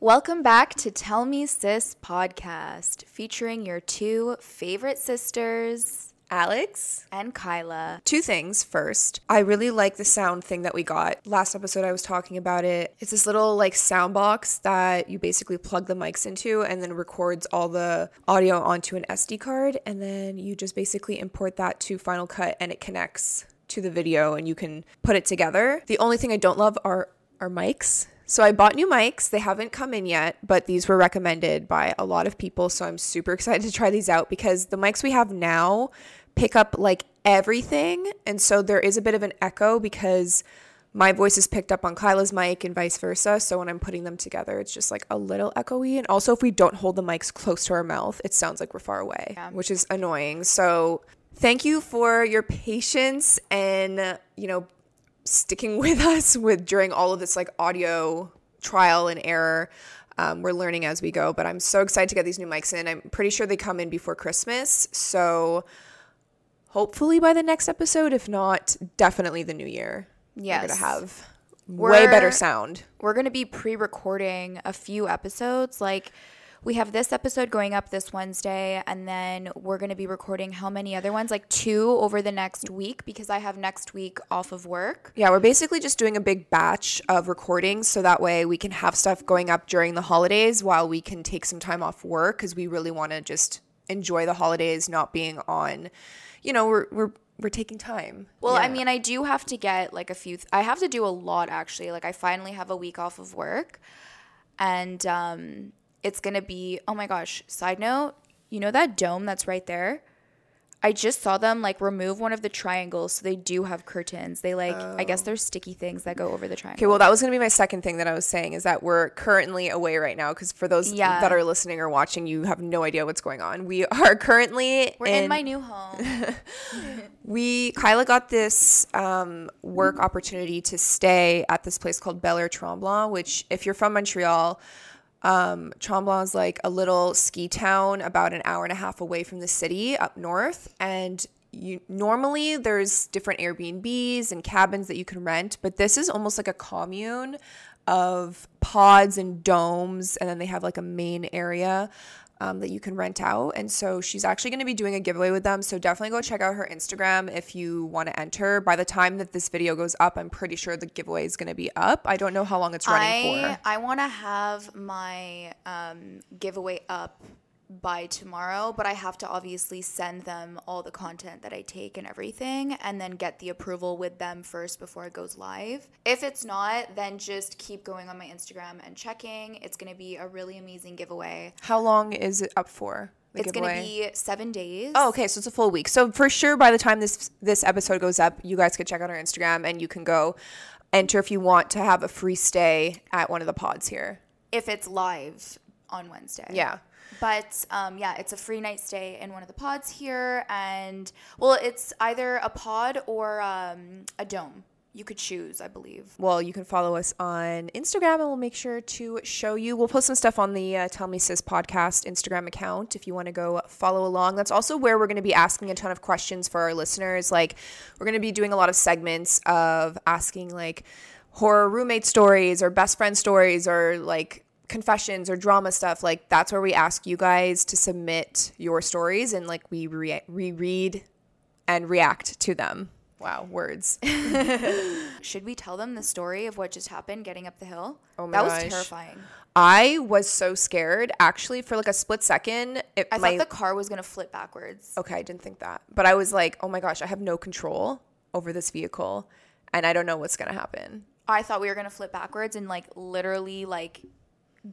Welcome back to Tell Me Sis podcast, featuring your two favorite sisters, Alex. and Kyla. Two things. First, I really like the sound thing that we got. Last episode, I was talking about it. It's this little like sound box that you basically plug the mics into and then records all the audio onto an SD card. And then you just basically import that to Final Cut and it connects to the video and you can put it together. The only thing I don't love are our mics. So I bought new mics. They haven't come in yet, but these were recommended by a lot of people. So I'm super excited to try these out because the mics we have now pick up like everything. And so there is a bit of an echo because my voice is picked up on Kyla's mic and vice versa. So when I'm putting them together, it's just like a little echoey. And also, if we don't hold the mics close to our mouth, it sounds like we're far away, which is annoying. So thank you for your patience and, you know, sticking with us with during all of this like audio trial and error. Um, we're learning as we go, but I'm so excited to get these new mics in. I'm pretty sure they come in before Christmas. So hopefully by the next episode, if not, definitely the new year. We're going to have way better sound. We're going to be pre recording a few episodes. Like, we have this episode going up this Wednesday, and then we're going to be recording how many other ones? Like, two over the next week because I have next week off of work. Yeah, we're basically just doing a big batch of recordings so that way we can have stuff going up during the holidays while we can take some time off work because we really want to just enjoy the holidays, not being on, you know, we're, we're, we're taking time. Well, I mean, I do have to get like a few. Th- I have to do a lot actually. Like, I finally have a week off of work, and um, it's gonna be. Oh my gosh! Side note, you know that dome that's right there? I just saw them like remove one of the triangles, so they do have curtains. They like, I guess there's sticky things that go over the triangle. Okay, well, that was going to be my second thing that I was saying is that we're currently away right now because for those Yeah. that are listening or watching, you have no idea what's going on. We are currently We're in, my new home. we Kyla got this um, work opportunity to stay at this place called Bel Air Tremblant, which if you're from Montreal, um, Tremblant is like a little ski town about an hour and a half away from the city up north, and you normally there's different Airbnbs and cabins that you can rent, but this is almost like a commune of pods and domes, and then they have like a main area um, that you can rent out. And so she's actually going to be doing a giveaway with them. So definitely go check out her Instagram if you want to enter. By the time that this video goes up, I'm pretty sure the giveaway is going to be up. I don't know how long it's running I for. I want to have my um, giveaway up by tomorrow, but I have to obviously send them all the content that I take and everything, and then get the approval with them first before it goes live. If it's not, then just keep going on my Instagram and checking. It's gonna be a really amazing giveaway. How long is it up for? The It's giveaway? gonna be seven days. Oh, okay. So it's a full week. So for sure, by the time this this episode goes up, you guys can check out our Instagram and you can go enter if you want to have a free stay at one of the pods here. if it's live on Wednesday. Yeah. But um, yeah, it's a free night stay in one of the pods here, and well, it's either a pod or um, a dome. You could choose, I believe. Well, you can follow us on Instagram and we'll make sure to show you. We'll post some stuff on the uh, Tell Me Sis podcast Instagram account if you want to go follow along. That's also where we're going to be asking a ton of questions for our listeners. Like, we're going to be doing a lot of segments of asking, like, horror roommate stories or best friend stories or like confessions or drama stuff like that's where we ask you guys to submit your stories and like we re- reread and react to them wow words Should we tell them the story of what just happened getting up the hill? Oh my that was terrifying. I was so scared. Actually, for like a split second, it I my thought the car was gonna flip backwards. okay. I didn't think that, but I was like, oh my gosh, I have no control over this vehicle, and I don't know what's gonna happen. I thought we were gonna flip backwards and like literally like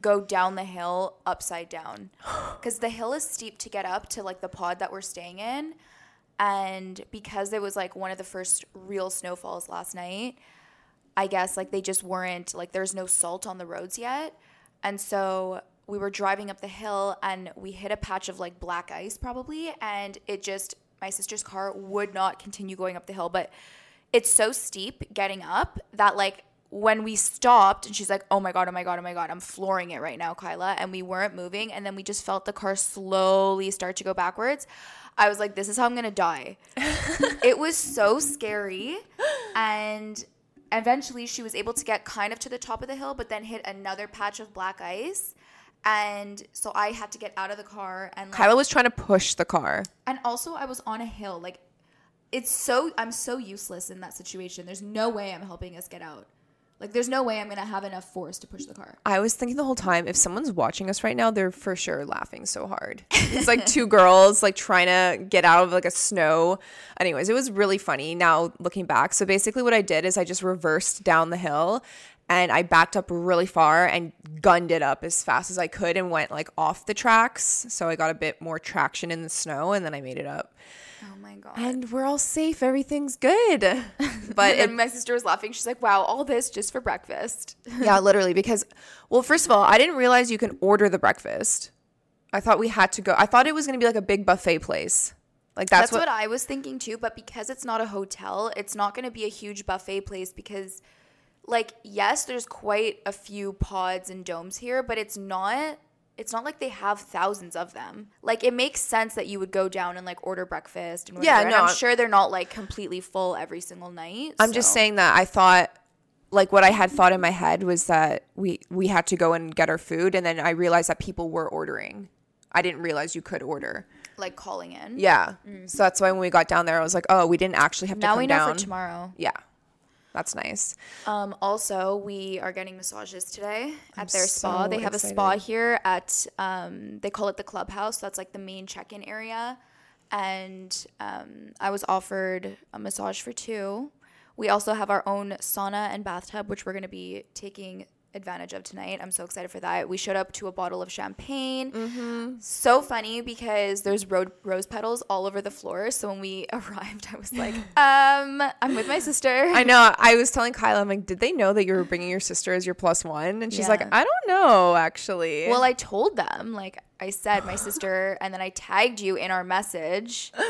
go down the hill upside down. Because the hill is steep to get up to like the pod that we're staying in. And because it was like one of the first real snowfalls last night i guess like they just weren't like there's no salt on the roads yet. And so we were driving up the hill and we hit a patch of like black ice probably. And it just my sister's car would not continue going up the hill but it's so steep getting up that like when we stopped and she's like oh my god oh my god oh my god i'm flooring it right now kyla and we weren't moving and then we just felt the car slowly start to go backwards i was like this is how i'm gonna die it was so scary and eventually she was able to get kind of to the top of the hill, but then hit another patch of black ice. And so I had to get out of the car and like, Kyla was trying to push the car. and also I was on a hill. Like it's so I'm so useless in that situation. There's no way I'm helping us get out. Like there's no way I'm gonna have enough force to push the car. I was thinking the whole time, if someone's watching us right now, they're for sure laughing so hard. It's like two girls like trying to get out of like a snow. Anyways, it was really funny now looking back. So basically, what I did is I just reversed down the hill and I backed up really far and gunned it up as fast as I could and went like off the tracks. So I got a bit more traction in the snow and then I made it up. Oh my god. And we're all safe. Everything's good. But and it, my sister was laughing. She's like, "Wow, all this just for breakfast." yeah, literally, because, well, first of all, I didn't realize you can order the breakfast. I thought we had to go. I thought it was going to be like a big buffet place. Like that's, That's, what, what, I was thinking too, but because it's not a hotel, it's not going to be a huge buffet place because like yes, there's quite a few pods and domes here, but it's not it's not like they have thousands of them. Like it makes sense that you would go down and like order breakfast and Yeah, no, and I'm I'm- sure they're not like completely full every single night. I'm just saying that I thought like what I had thought in my head was that we we had to go and get our food and then I realized that people were ordering. I didn't realize you could order. like calling in. Yeah. Mm. So that's why when we got down there I was like, "Oh, we didn't actually have to Now come we know down." for tomorrow. yeah. That's nice. Um, also, we are getting massages today at their so spa. They have a spa here at, um, they call it the clubhouse. That's like the main check in area. And um, I was offered a massage for two. We also have our own sauna and bathtub, which we're going to be taking advantage of tonight. I'm so excited for that. We showed up to a bottle of champagne. Mm-hmm. So funny because there's ro- rose petals all over the floor. So when we arrived, I was like, um, I'm with my sister. I know. I was telling Kyla, I'm like, did they know that you were bringing your sister as your plus one? And she's like, I don't know, actually. Well, I told them, like I said, my sister, and then I tagged you in our message.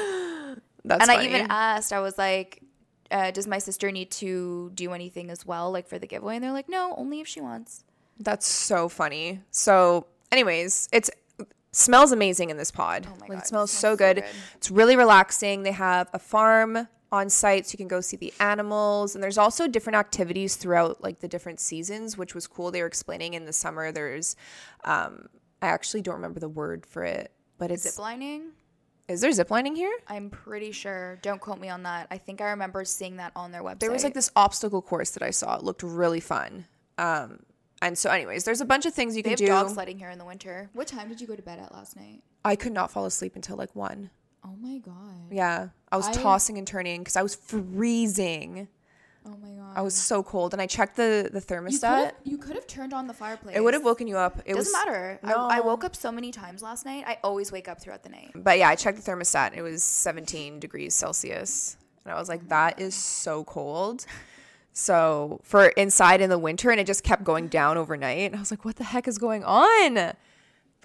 That's and I even asked, I was like, uh, does my sister need to do anything as well, like for the giveaway? And they're like, no, only if she wants. That's so funny. So, anyways, it's smells amazing in this pod. Oh my like God, it it smells, so, smells so good. good. It's really relaxing. They have a farm on site so you can go see the animals and there's also different activities throughout like the different seasons which was cool they were explaining in the summer there's um i actually don't remember the word for it but it's Zip lining? Is there zip lining here I'm pretty sure. Don't quote me on that. I think I remember seeing that on their website. there was like this obstacle course that i saw it looked really fun um and so anyways there's a bunch of things you They can have do dog sledding here in the winter. What time did you go to bed at last night? i could not fall asleep until like one Oh my god. Yeah, I was I- tossing and turning because I was freezing. Oh my god. I was so cold, and I checked the the You could thermostat. you could have turned on the fireplace. It would have woken you up. It Doesn't was matter. No. I, I woke up so many times last night. I always wake up throughout the night. But yeah, I checked the thermostat. It was 17 degrees Celsius, and I was like, "That is so cold." So for inside in the winter, and it just kept going down overnight. And I was like, "What the heck is going on?"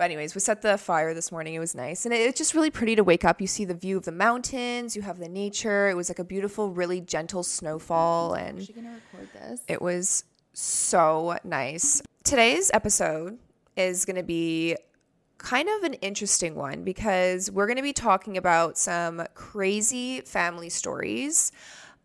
But anyways, we set the fire this morning. It was nice, and it, it's just really pretty to wake up. You see the view of the mountains. You have the nature. It was like a beautiful, really gentle snowfall, and she gonna record this? It was so nice. Today's episode is going to be kind of an interesting one because we're going to be talking about some crazy family stories.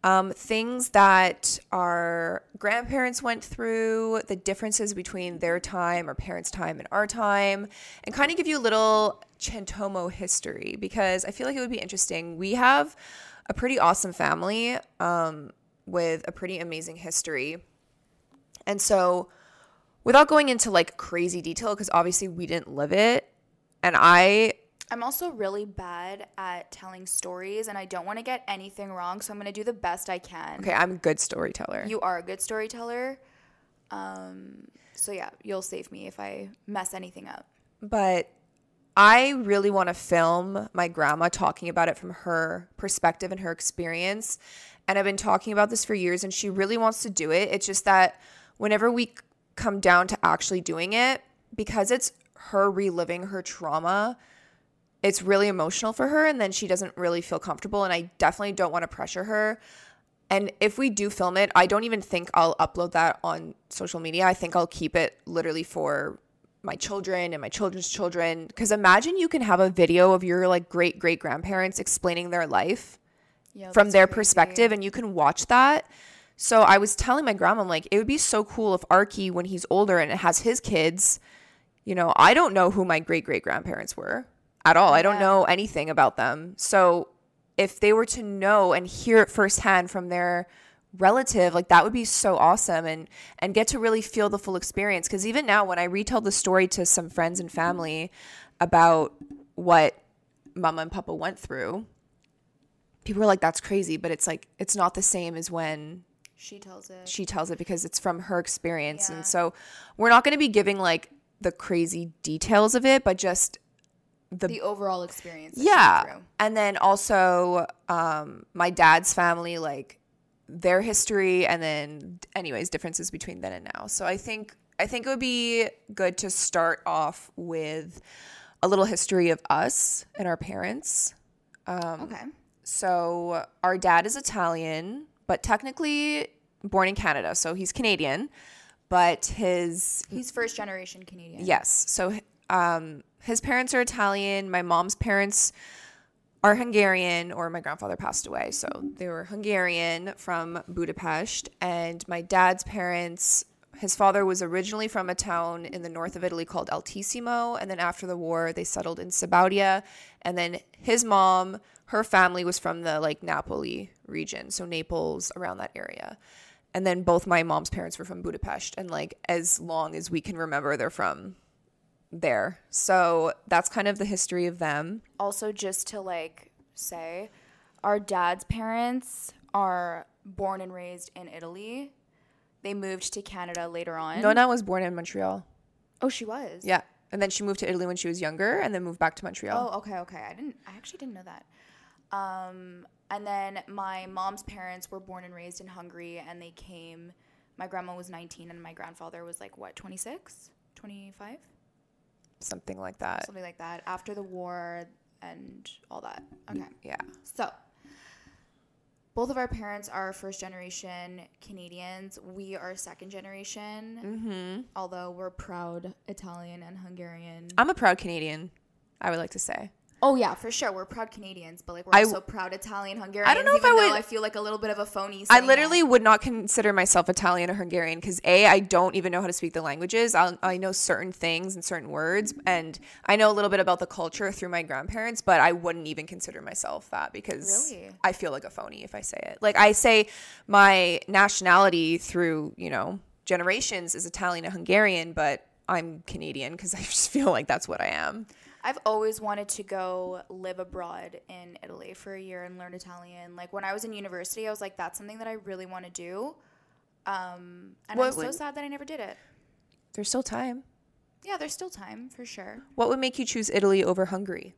Um, things that our grandparents went through, the differences between their time, or parents' time, and our time, and kind of give you a little Chantomo history because I feel like it would be interesting. We have a pretty awesome family um, with a pretty amazing history. And so, without going into like crazy detail, because obviously we didn't live it, and I, I'm also really bad at telling stories, and I don't want to get anything wrong, so I'm gonna do the best I can. okay, I'm a good storyteller. You are a good storyteller. Um, so yeah, you'll save me if I mess anything up. but I really want to film my grandma talking about it from her perspective and her experience. And I've been talking about this for years, and she really wants to do it. It's just that whenever we come down to actually doing it, because it's her reliving her trauma, it's really emotional for her. And then she doesn't really feel comfortable. And I definitely don't want to pressure her. And if we do film it, I don't even think I'll upload that on social media. I think I'll keep it literally for my children and my children's children. Because imagine you can have a video of your like great great grandparents explaining their life Yeah, from their crazy. perspective, and you can watch that. So I was telling my grandma, I'm like, it would be so cool if Arky, when he's older and has his kids, you know, I don't know who my great great grandparents were at all. I don't know anything about them. So if they were to know and hear it firsthand from their relative, like that would be so awesome and and get to really feel the full experience. Because even now, when I retell the story to some friends and family about what Mama and Papa went through, people are like, "That's crazy," but it's like it's not the same as when She tells it. she tells it because it's from her experience. Yeah. And so we're not going to be giving like the crazy details of it, but just the overall experience. yeah. And then also um my dad's family like their history and then anyways differences between then and now. So I think I think it would be good to start off with a little history of us and our parents. Um, Okay. So our dad is Italian, but technically born in Canada, so he's Canadian. But his He's first generation Canadian. yes, so um, his parents are Italian. My mom's parents are Hungarian, or my grandfather passed away, so they were Hungarian from Budapest. And my dad's parents, his father was originally from a town in the north of Italy called Altissimo, and then after the war, they settled in Sabaudia. And then his mom, her family was from the like Napoli region, so Naples around that area. And then both my mom's parents were from Budapest, and like as long as we can remember, they're from there. So that's kind of the history of them. Also, just to like say, our dad's parents are born and raised in Italy. They moved to Canada later on. Nona was born in Montreal. Oh, she was. Yeah. And then she moved to Italy when she was younger and then moved back to Montreal. Oh, okay, okay. I didn't. I actually didn't know that. Um, and then my mom's parents were born and raised in Hungary, and they came. My grandma was 19, and my grandfather was like what, 26, 25, Something like that. something like that. After the war and all that. Okay. Yeah. So, both of our parents are first generation Canadians. We are second generation, Mm-hmm. although we're proud Italian and Hungarian. I'm a proud Canadian, I would like to say. Oh yeah, for sure. We're proud Canadians, but like we're I- also proud Italian Hungarians. I don't know if I would- I feel like a little bit of a phony. I literally that. would not consider myself Italian or Hungarian because A, I don't even know how to speak the languages. i I know certain things and certain words, and I know a little bit about the culture through my grandparents, but I wouldn't even consider myself that because Really? I feel like a phony if I say it. Like I say my nationality through, you know, generations is Italian and Hungarian, but I'm Canadian because I just feel like that's what I am. I've always wanted to go live abroad in Italy for a year and learn Italian. Like when I was in university, I was like, that's something that I really want to do. Um, and What I'm so sad that I never did it. There's still time. Yeah, there's still time for sure. What would make you choose Italy over Hungary?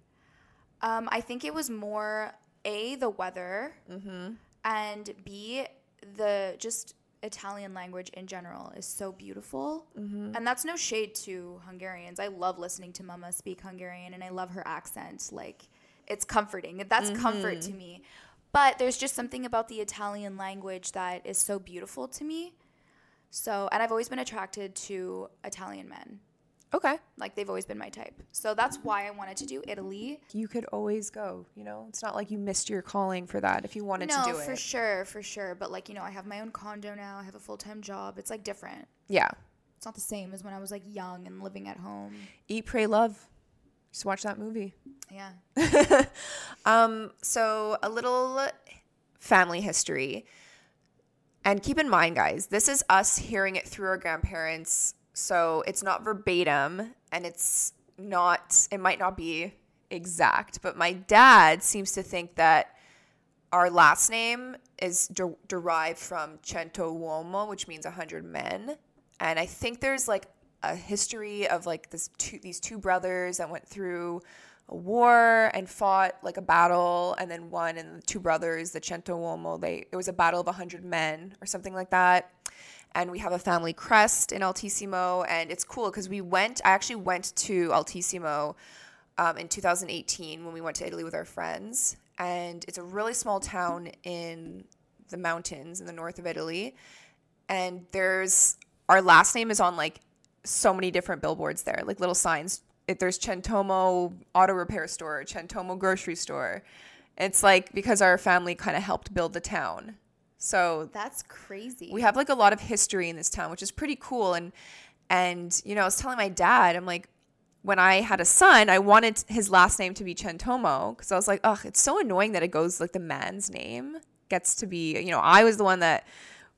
Um, I think it was more a the weather, Mm-hmm. and b the just Italian language in general is so beautiful, Mm-hmm. and that's no shade to Hungarians. I love listening to Mama speak Hungarian, and I love her accent. Like it's comforting. That's comfort Mm-hmm. to me. But there's just something about the Italian language that is so beautiful to me. So, and I've always been attracted to Italian men. Okay. Like they've always been my type. So that's why I wanted to do Italy. you could always go. You know, it's not like you missed your calling for that if you wanted no, to do it. No, for sure, for sure. But like you know, I have my own condo now. I have a full time job. It's like different. Yeah. It's not the same as when I was like young and living at home. Eat, pray, love. Just watch that movie. Yeah. Um, so a little family history. And keep in mind, guys, this is us hearing it through our grandparents. So it's not verbatim and it's not, it might not be exact, but my dad seems to think that our last name is de- derived from cento uomo, which means 100 men. And I think there's like a history of like this two, these two brothers that went through a war and fought like a battle and then won and the two brothers the cento uomo they it was a battle of 100 men or something like that and we have a family crest in altissimo and it's cool because we went i actually went to altissimo um, in 2018 when we went to italy with our friends and it's a really small town in the mountains in the north of italy and there's our last name is on like so many different billboards there, like little signs. If there's Centomo auto repair store, Centomo grocery store. It's like because our family kind of helped build the town. So That's crazy. we have like a lot of history in this town, which is pretty cool. And and you know, I was telling my dad, I'm like, when I had a son, I wanted his last name to be Chentomo because I was like, ugh, it's so annoying that it goes like the man's name gets to be. You know, I was the one that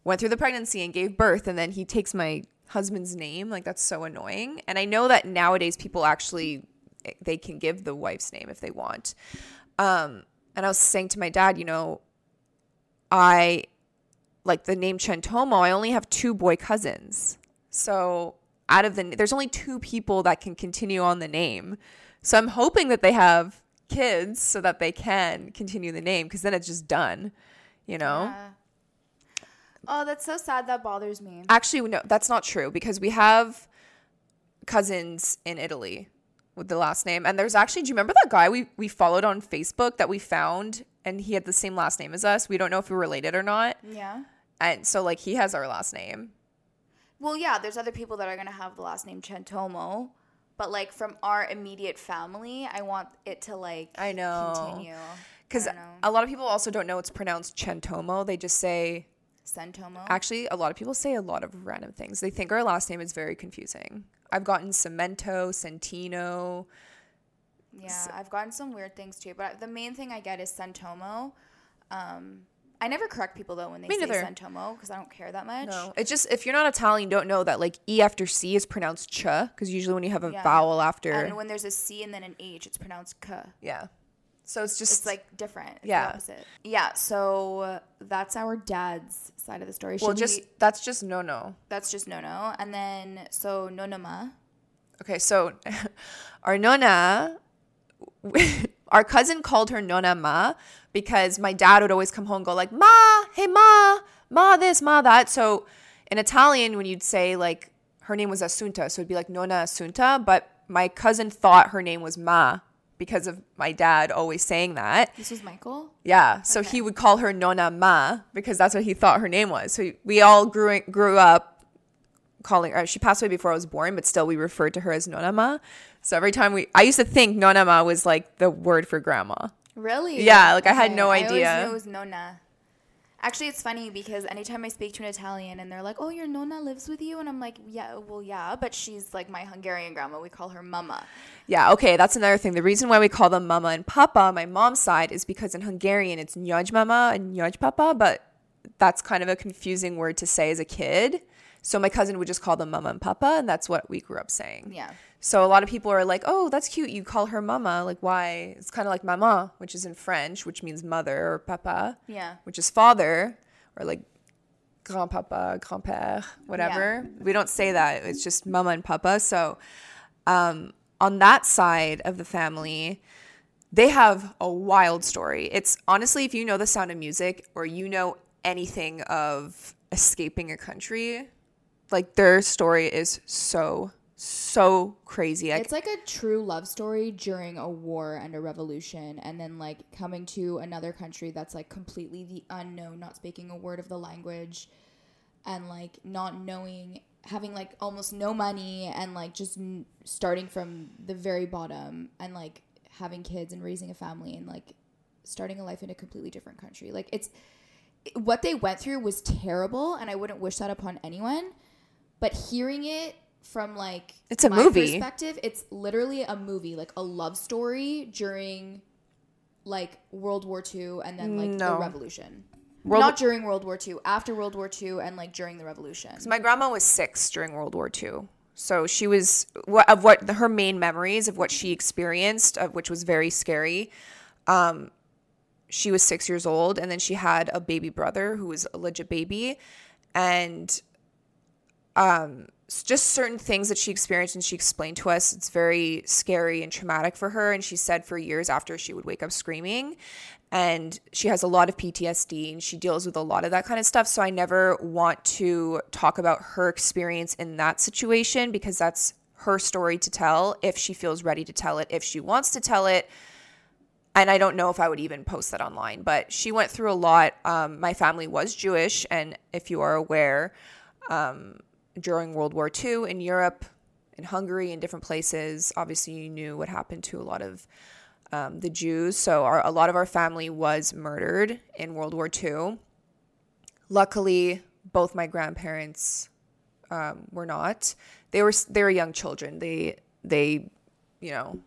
went through the pregnancy and gave birth, and then he takes my husband's name. Like that's so annoying. And I know that nowadays people actually they can give the wife's name if they want. Um, and I was saying to my dad, you know, I like the name Chentomo, I only have two boy cousins. So out of the there's only two people that can continue on the name. So I'm hoping that they have kids so that they can continue the name because then it's just done, you know? Yeah. Oh, that's so sad. That bothers me. Actually, no, that's not true because we have cousins in Italy with the last name. And there's actually, do you remember that guy we, we followed on Facebook that we found and he had the same last name as us? We don't know if we're related or not. Yeah. And so, like, he has our last name. Well, yeah, there's other people that are going to have the last name Chentomo. But, like, from our immediate family, I want it to, like, I know. continue. Because I don't know. a lot of people also don't know it's pronounced Chentomo. They just say, Sentomo. actually, a lot of people say a lot of random things. They think our last name is very confusing. I've gotten Cemento, Centino. Yeah, I've gotten some weird things too, but the main thing I get is Sentomo. Um, I never correct people though when they Me say neither. Sentomo because I don't care that much. No, it's just if you're not Italian, don't know that like E after C is pronounced ch because usually when you have a Yeah. vowel after, And when there's a C and then an H, it's pronounced K. yeah. So it's just It's like different. It's Yeah. The opposite. Yeah. So that's our dad's side of the story. Should well, we- just that's just no no. that's just no no. And then so nonoma. Okay, so our nonna, our cousin called her nonna ma because my dad would always come home and go like ma, hey ma, ma this, ma that. So in Italian, when you'd say like her name was Assunta, so it'd be like nonna Assunta, but my cousin thought her name was ma because of my dad always saying that. This was Michael. Yeah, so he would call her Nonna Ma because that's what he thought her name was. So we all grew grew up calling her. She passed away before I was born, but still we referred to her as Nonna Ma. So every time we, I used to think Nonna Ma was like the word for grandma. Really? Yeah, like, I had no I idea. always knew it was nonna. Actually, it's funny because anytime I speak to an Italian and they're like, "Oh, your nonna lives with you," and I'm like, "Yeah, well, yeah, but she's like my Hungarian grandma. We call her mama." Yeah, okay, that's another thing. The reason why we call them Mama and Papa, on my mom's side, is because in Hungarian it's Nagy Mama and Nagy Papa, but that's kind of a confusing word to say as a kid. So my cousin would just call them Mama and Papa, and that's what we grew up saying. Yeah. So a lot of people are like, "Oh, that's cute. You call her mama. Like why?" It's kind of like mama, which is in French, which means mother, or papa, Yeah. which is father, or like grandpapa, grand-père, whatever. We don't say that. It's just mama and papa. So um, on that side of the family, they have a wild story. It's honestly, if you know the sound of music or you know anything of escaping a country, like their story is so so crazy. I, It's like a true love story during a war and a revolution, and then like coming to another country that's like completely the unknown, not speaking a word of the language, and like not knowing, having like almost no money, and like just n- starting from the very bottom, and like having kids and raising a family, and like starting a life in a completely different country. Like it's what they went through was terrible, and I wouldn't wish that upon anyone. But hearing it from like It's a my movie. perspective, it's literally a movie, like a love story during like World War II and then like No. the Revolution. World- Not during World War II, after World War II, and like during the Revolution. my grandma was six during World War II. So she was of what her main memories of what she experienced, of which was very scary. Um, she was six years old, and then she had a baby brother who was a legit baby, and um, just certain things that she experienced and she explained to us. It's very scary and traumatic for her. And she said for years after she would wake up screaming, and she has a lot of PTSD and she deals with a lot of that kind of stuff. So I never want to talk about her experience in that situation because that's her story to tell if she feels ready to tell it, if she wants to tell it. And I don't know if I would even post that online, but she went through a lot. Um, my family was Jewish, and if you are aware, um, during World War II in Europe, in Hungary, in different places, obviously you knew what happened to a lot of um, the Jews. So our, a lot of our family was murdered in World War II. Luckily, both my grandparents um, were not. They were they were young children. They they, you know,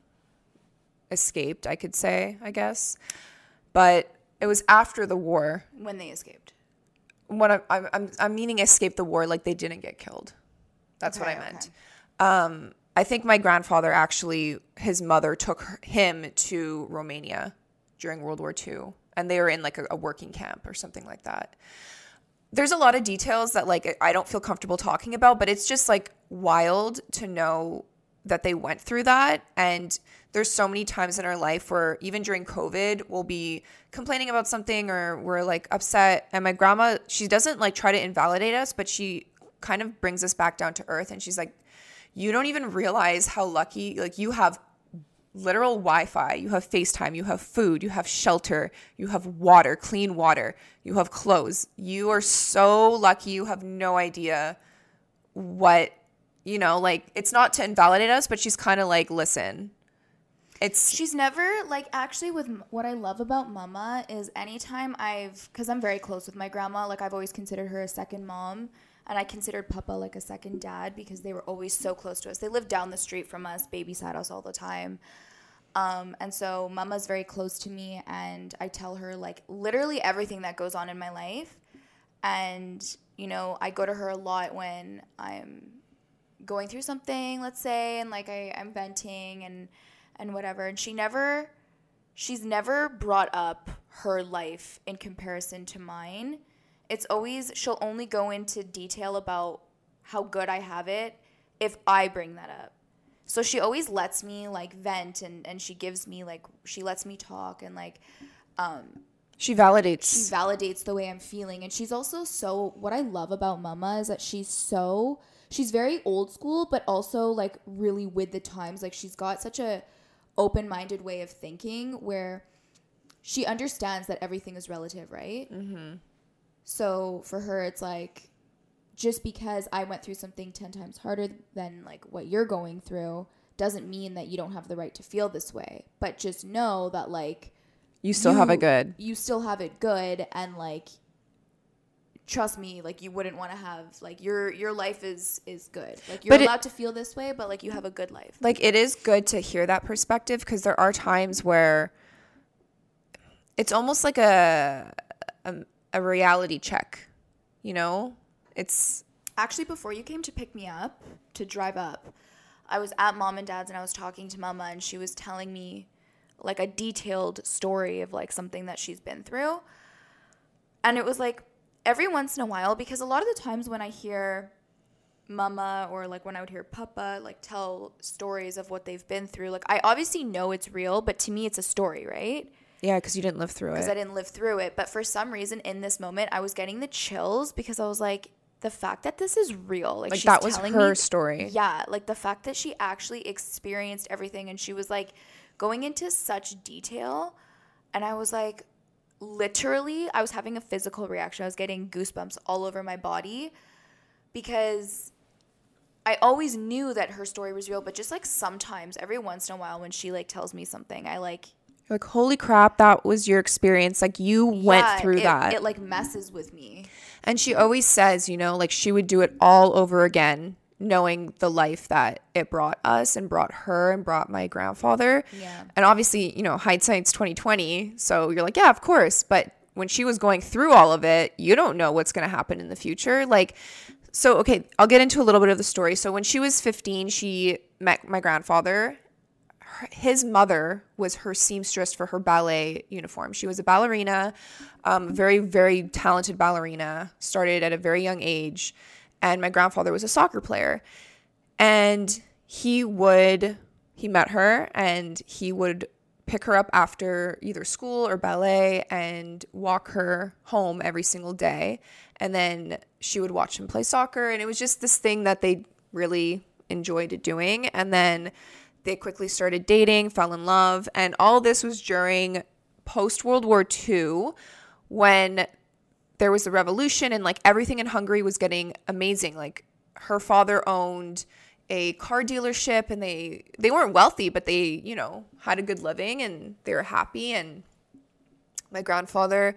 escaped. I could say, I guess, but it was after the war. When they escaped. What I'm I'm I'm, I'm meaning escape the war, like they didn't get killed. That's what I meant. okay. Um, I think my grandfather actually, his mother took him to Romania during World War II, and they were in like a, a working camp or something like that. There's a lot of details that like I don't feel comfortable talking about, but it's just like wild to know that they went through that. And there's so many times in our life where even during COVID, we'll be complaining about something or we're like upset. And my grandma, she doesn't like try to invalidate us, but she kind of brings us back down to earth. And she's like, you don't even realize how lucky like you have literal Wi-Fi, you have FaceTime, you have food, you have shelter, you have water, clean water, you have clothes. You are so lucky. You have no idea what, you know, like it's not to invalidate us, but she's kind of like, listen. It's She's never like actually with what I love about mama is anytime I've cuz I'm very close with my grandma, like I've always considered her a second mom and I considered papa like a second dad because they were always so close to us. They lived down the street from us, babysat us all the time. Um, and so mama's very close to me and I tell her like literally everything that goes on in my life. And you know, I go to her a lot when I'm going through something, let's say, and like I, I'm venting and and whatever. And she never she's never brought up her life in comparison to mine. It's always she'll only go into detail about how good I have it if I bring that up. So she always lets me like vent and, and she gives me like she lets me talk and like um, she validates. she validates the way I'm feeling. And she's also so what I love about Mama is that she's so she's very old school, but also like really with the times. Like she's got such a open minded way of thinking where she understands that everything is relative, right? Mm-hmm. So for her, it's like just because I went through something 10 times harder than like what you're going through doesn't mean that you don't have the right to feel this way. But just know that like you still have it good. You still have it good, and like, trust me, like you wouldn't want to have like your your life is is good. Like you're But it- allowed to feel this way, but like like you have a good life. like it is good to hear that perspective because there are times where it's almost like a, a a reality check you know it's Actually, before you came to pick me up to drive up, I was at mom and dad's and I was talking to mama and she was telling me like a detailed story of like something that she's been through. And it was like every once in a while because a lot of the times when I hear mama or like when I would hear papa like tell stories of what they've been through, like I obviously know it's real, but to me it's a story, right? yeah because you didn't live through it. because I didn't live through it. But for some reason, in this moment, I was getting the chills because I was like, the fact that this is real, like, like she's that was telling her me- story Yeah, like the fact that she actually experienced everything, and she was like going into such detail, and I was like, literally, I was having a physical reaction. I was getting goosebumps all over my body because I always knew that her story was real, but just like sometimes, every once in a while, when she like tells me something, I like You're like holy crap that was your experience like you went Yeah, through it- that It like messes with me. and she always says you know like she would do it all over again knowing the life that it brought us and brought her and brought my grandfather Yeah. and obviously you know hindsight's 2020 so you're like yeah of course but when she was going through all of it you don't know what's going to happen in the future like so okay i'll get into a little bit of the story so when she was 15 she met my grandfather her- his mother was her seamstress for her ballet uniform. She was a ballerina, um, very, very talented ballerina, started at a very young age. And my grandfather was a soccer player. And he would, he met her and he would pick her up after either school or ballet and walk her home every single day. And then she would watch him play soccer. And it was just this thing that they really enjoyed doing. And then they quickly started dating, fell in love. And all this was during post World War II when there was a revolution and like everything in Hungary was getting amazing. Like her father owned a car dealership and they they weren't wealthy but they, you know, had a good living and they were happy and my grandfather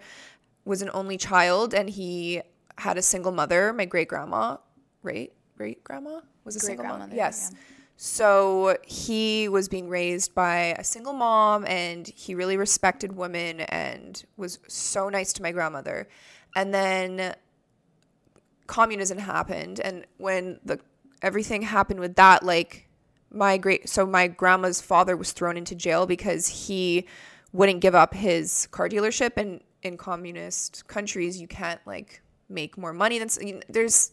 was an only child and he had a single mother, my great grandma, right? Great grandma was a single mom. Yes. yeah. So he was being raised by a single mom and he really respected women and was so nice to my grandmother. And then communism happened and when the everything happened with that like my great so my grandma's father was thrown into jail because he wouldn't give up his car dealership and in communist countries you can't like make more money than you know, there's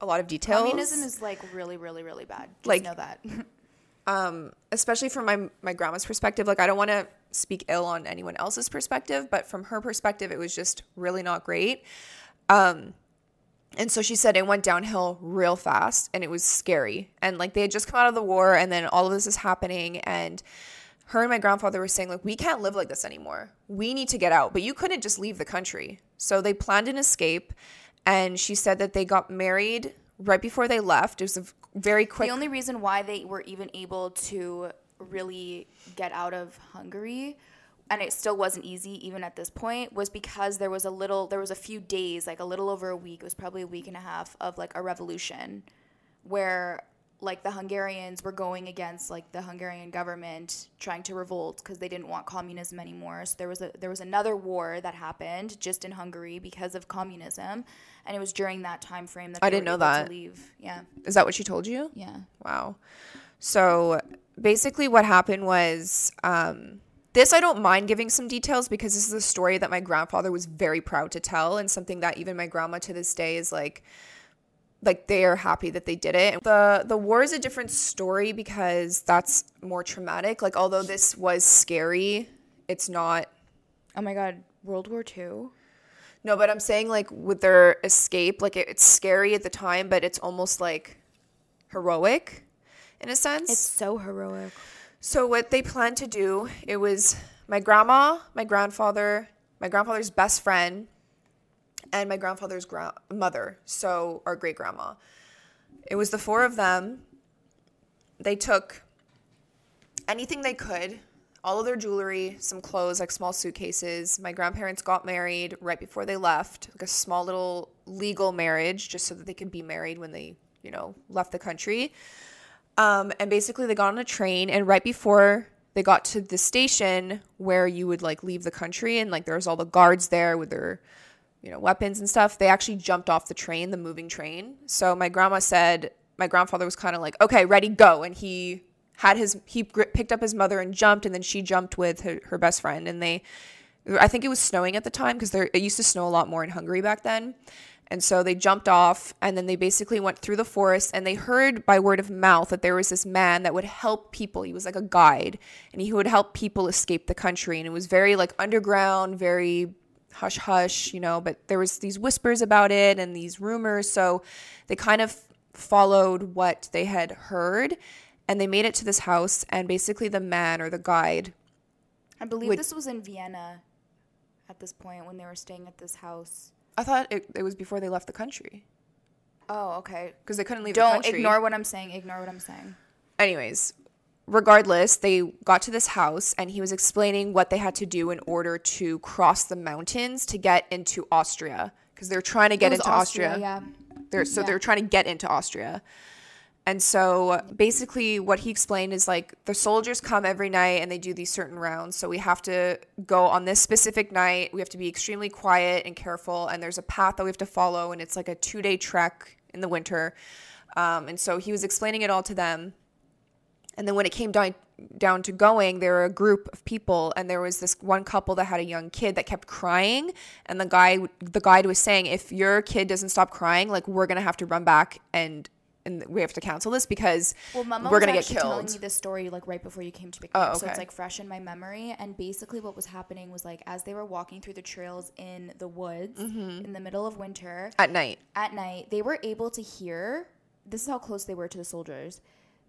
a lot of details Communism is like really, really, really bad. Just Like- know that. um, especially from my my grandma's perspective. Like I don't want to speak ill on anyone else's perspective, but from her perspective, it was just really not great. Um, and so she said it went downhill real fast, and it was scary. And like they had just come out of the war, and then all of this is happening, and her and my grandfather were saying like we can't live like this anymore. We need to get out, but you couldn't just leave the country. So they planned an escape, and she said that they got married right before they left. It was a very quick. The only reason why they were even able to really get out of Hungary and it still wasn't easy even at this point was because there was a little there was a few days like a little over a week it was probably a week and a half of like a revolution where like the Hungarians were going against like the Hungarian government trying to revolt because they didn't want communism anymore. So there was a there was another war that happened just in Hungary because of communism, and it was during that time frame that I didn't know that. Leave, yeah, Is that what she told you? Yeah. Wow. So basically, what happened was um, this. I don't mind giving some details because this is a story that my grandfather was very proud to tell, and something that even my grandma to this day is like, like they are happy that they did it. the The war is a different story because that's more traumatic. Like, although this was scary, it's not. Oh my God, World War II. No, but I'm saying like with their escape, like it, it's scary at the time, but it's almost like heroic in a sense. It's so heroic. So what they planned to do, it was my grandma, my grandfather, my grandfather's best friend, and my grandfather's gra- mother, so our great grandma. It was the four of them. They took anything they could, all of their jewelry, some clothes, like small suitcases. My grandparents got married right before they left, like a small little legal marriage, just so that they could be married when they, you know, left the country. Um, and basically, they got on a train, and right before they got to the station where you would like leave the country, and like there was all the guards there with their, you know, weapons and stuff, they actually jumped off the train, the moving train. So my grandma said, my grandfather was kind of like, okay, ready, go. And he had his, he picked up his mother and jumped, and then she jumped with her, her best friend. And they, I think it was snowing at the time because there, it used to snow a lot more in Hungary back then. And so they jumped off and then they basically went through the forest and they heard by word of mouth that there was this man that would help people. He was like a guide and he would help people escape the country. And it was very like underground, very hush hush, you know, but there was these whispers about it and these rumors. So they kind of followed what they had heard and they made it to this house and basically the man or the guide I believe Would- this was in Vienna at this point when they were staying at this house. I thought it, it was before they left the country Oh, okay. because they couldn't leave the Don't country. ignore what I'm saying. Ignore what I'm saying. anyways, regardless, they got to this house and he was explaining what they had to do in order to cross the mountains to get into Austria because they're trying to get It was into Austria. Yeah. They're so Yeah. they're trying to get into Austria. And so basically what he explained is like the soldiers come every night and they do these certain rounds. So we have to go on this specific night. We have to be extremely quiet and careful and there's a path that we have to follow and it's like a 2-day trek in the winter. Um, and so he was explaining it all to them. And then when it came down down to going, there were a group of people, and there was this one couple that had a young kid that kept crying. And the guy, the guide was saying, if your kid doesn't stop crying, like we're gonna have to run back and and we have to cancel this because Well, Mama we're gonna get actually telling me this story like right before you came to pick me Oh, up, so it's like fresh in my memory. And basically, what was happening was like as they were walking through the trails in the woods Mm-hmm. in the middle of winter At night, at night, they were able to hear. This is how close they were to the soldiers.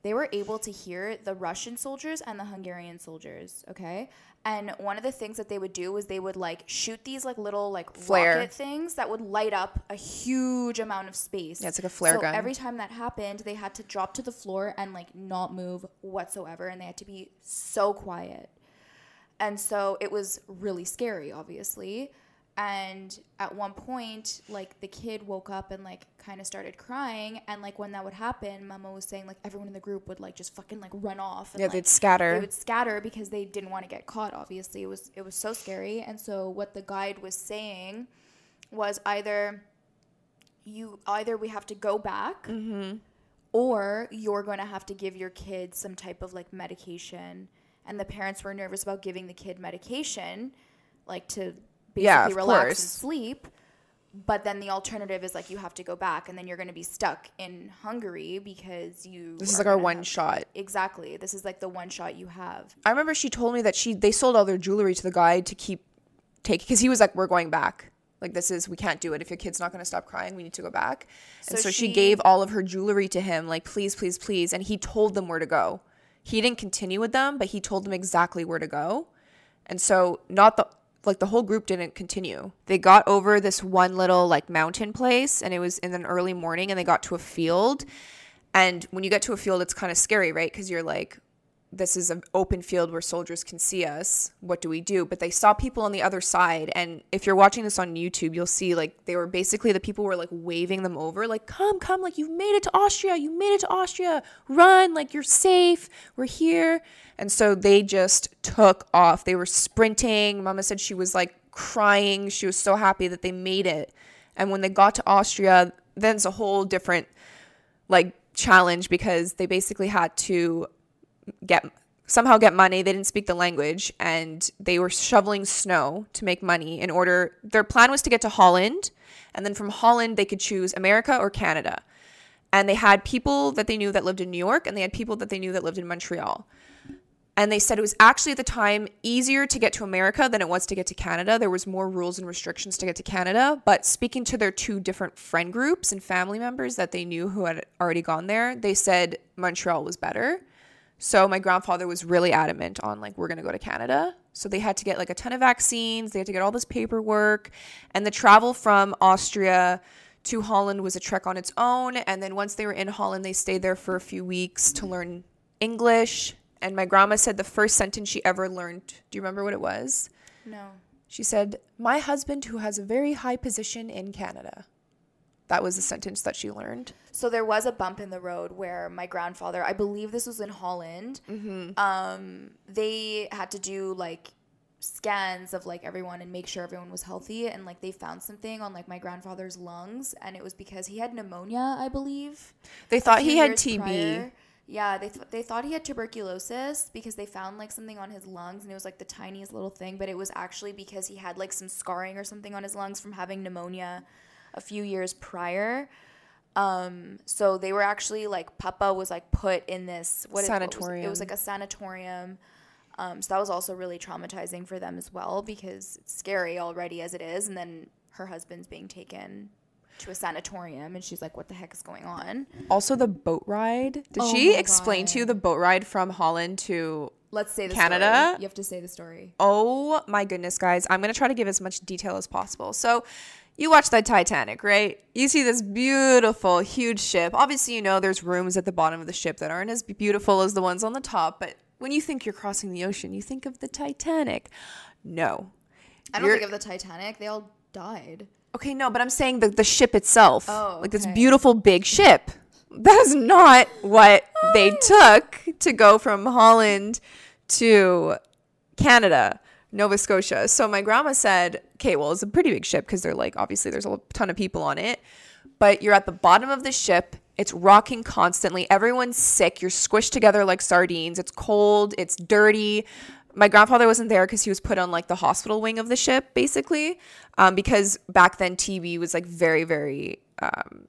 They were able to hear the Russian soldiers and the Hungarian soldiers. Okay, and one of the things that they would do was they would like shoot these like little like Flare. rocket things that would light up a huge amount of space. Yeah, it's like a flare so gun. Every time that happened, they had to drop to the floor and like not move whatsoever, and they had to be so quiet. And so it was really scary, obviously. And at one point like the kid woke up and like kind of started crying and like when that would happen mama was saying like everyone in the group would like just fucking like run off and, Yeah, they'd scatter. they would scatter because they didn't want to get caught obviously it was it was so scary and so what the guide was saying was either you either we have to go back Mm-hmm. or you're going to have to give your kid some type of like medication and the parents were nervous about giving the kid medication like to basically Yeah, of relax course. and sleep but then the alternative is like you have to go back and then you're going to be stuck in Hungary because you This is like our one have- shot. exactly this is like the one shot you have I remember she told me that she they sold all their jewelry to the guy to keep take because he was like, "We're going back. Like this is we can't do it. If your kid's not going to stop crying, we need to go back." and So so she she- gave all of her jewelry to him, like, "Please, please, please." And he told them where to go. He didn't continue with them, but he told them exactly where to go. And so not the like the whole group didn't continue. They got over this one little like mountain place and it was in an early morning and they got to a field. And when you get to a field it's kind of scary, right? Cuz you're like this is an open field where soldiers can see us. What do we do? But they saw people on the other side. And if you're watching this on YouTube, you'll see like they were basically the people were like waving them over, like, come, come, like you've made it to Austria. You made it to Austria. Run, like you're safe. We're here. And so they just took off. They were sprinting. Mama said she was like crying. She was so happy that they made it. And when they got to Austria, then it's a whole different like challenge because they basically had to get somehow get money. They didn't speak the language and they were shoveling snow to make money in order their plan was to get to Holland and then from Holland they could choose America or Canada. And they had people that they knew that lived in New York and they had people that they knew that lived in Montreal. And they said it was actually at the time easier to get to America than it was to get to Canada. There was more rules and restrictions to get to Canada, but speaking to their two different friend groups and family members that they knew who had already gone there, they said Montreal was better. So my grandfather was really adamant on like we're going to go to Canada. So they had to get like a ton of vaccines, they had to get all this paperwork, and the travel from Austria to Holland was a trek on its own, and then once they were in Holland, they stayed there for a few weeks to learn English. And my grandma said the first sentence she ever learned, do you remember what it was? no She said, "My husband who has a very high position in Canada." That was the sentence that she learned. So there was a bump in the road where my grandfather, I believe this was in Holland, um, they had to do like scans of like everyone and make sure everyone was healthy and like they found something on like my grandfather's lungs and it was because he had pneumonia, I believe. They thought he had TB. prior. Yeah, they, th- they thought he had tuberculosis because they found like something on his lungs and it was like the tiniest little thing, but it was actually because he had like some scarring or something on his lungs from having pneumonia a few years prior. Um, so they were actually like Papa was like put in this what is- what was it? It was like a sanatorium. Um, so that was also really traumatizing for them as well because it's scary already as it is, and then her husband's being taken to a sanatorium, and she's like, "What the heck is going on?" Also, the boat ride. Did Oh she explain to you the boat ride from Holland to? Let's say the Canada? Story. You have to say the story. Oh my goodness, guys! I'm gonna try to give as much detail as possible. So, you watch the Titanic, right? You see this beautiful, huge ship. Obviously, you know there's rooms at the bottom of the ship that aren't as beautiful as the ones on the top. But when you think you're crossing the ocean, you think of the Titanic. No. I don't You're- think of the Titanic; they all died. Okay, no, but I'm saying the, the ship itself. Oh, Like this beautiful big ship. That is not what they took to go from Holland to Canada, Nova Scotia. So my grandma said, okay, well, it's a pretty big ship because they're like, obviously, there's a ton of people on it. But you're at the bottom of the ship. It's rocking constantly. Everyone's sick. You're squished together like sardines. It's cold. It's dirty. My grandfather wasn't there because he was put on like the hospital wing of the ship, basically, um, because back then TB was like very, very um,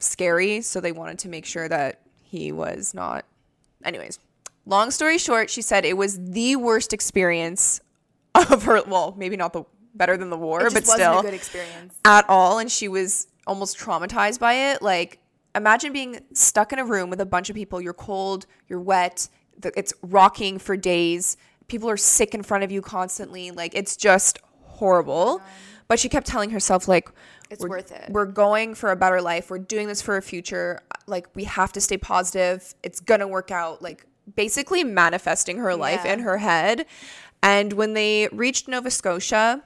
scary. So they wanted to make sure that he was not. Anyways, long story short, she said it was the worst experience of her. Well, maybe not the better than the war, but wasn't still a good experience. at all and she was almost traumatized by it. Like imagine being stuck in a room with a bunch of people. You're cold you're wet it's rocking for days. People are sick in front of you constantly. Like it's just horrible. But she kept telling herself like It's we're, worth it. we're going for a better life. We're doing this for a future. Like we have to stay positive. It's gonna work out. Like basically manifesting her life Yeah. in her head and when they reached nova scotia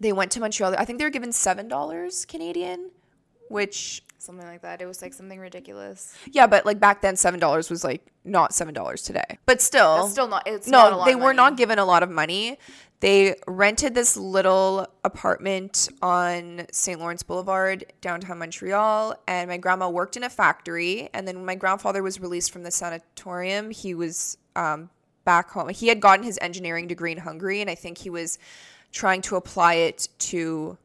they went to Montreal. I think they were given seven dollars Canadian, which Something like that. It was like something ridiculous. yeah, but like back then seven dollars was like not seven dollars today. But still, That's still not. It's no, not a lot they were money. not given a lot of money. They rented this little apartment on St. Lawrence Boulevard, downtown Montreal, and my grandma worked in a factory. And then when my grandfather was released from the sanatorium, he was um, back home. He had gotten his engineering degree in Hungary, and I think he was trying to apply it to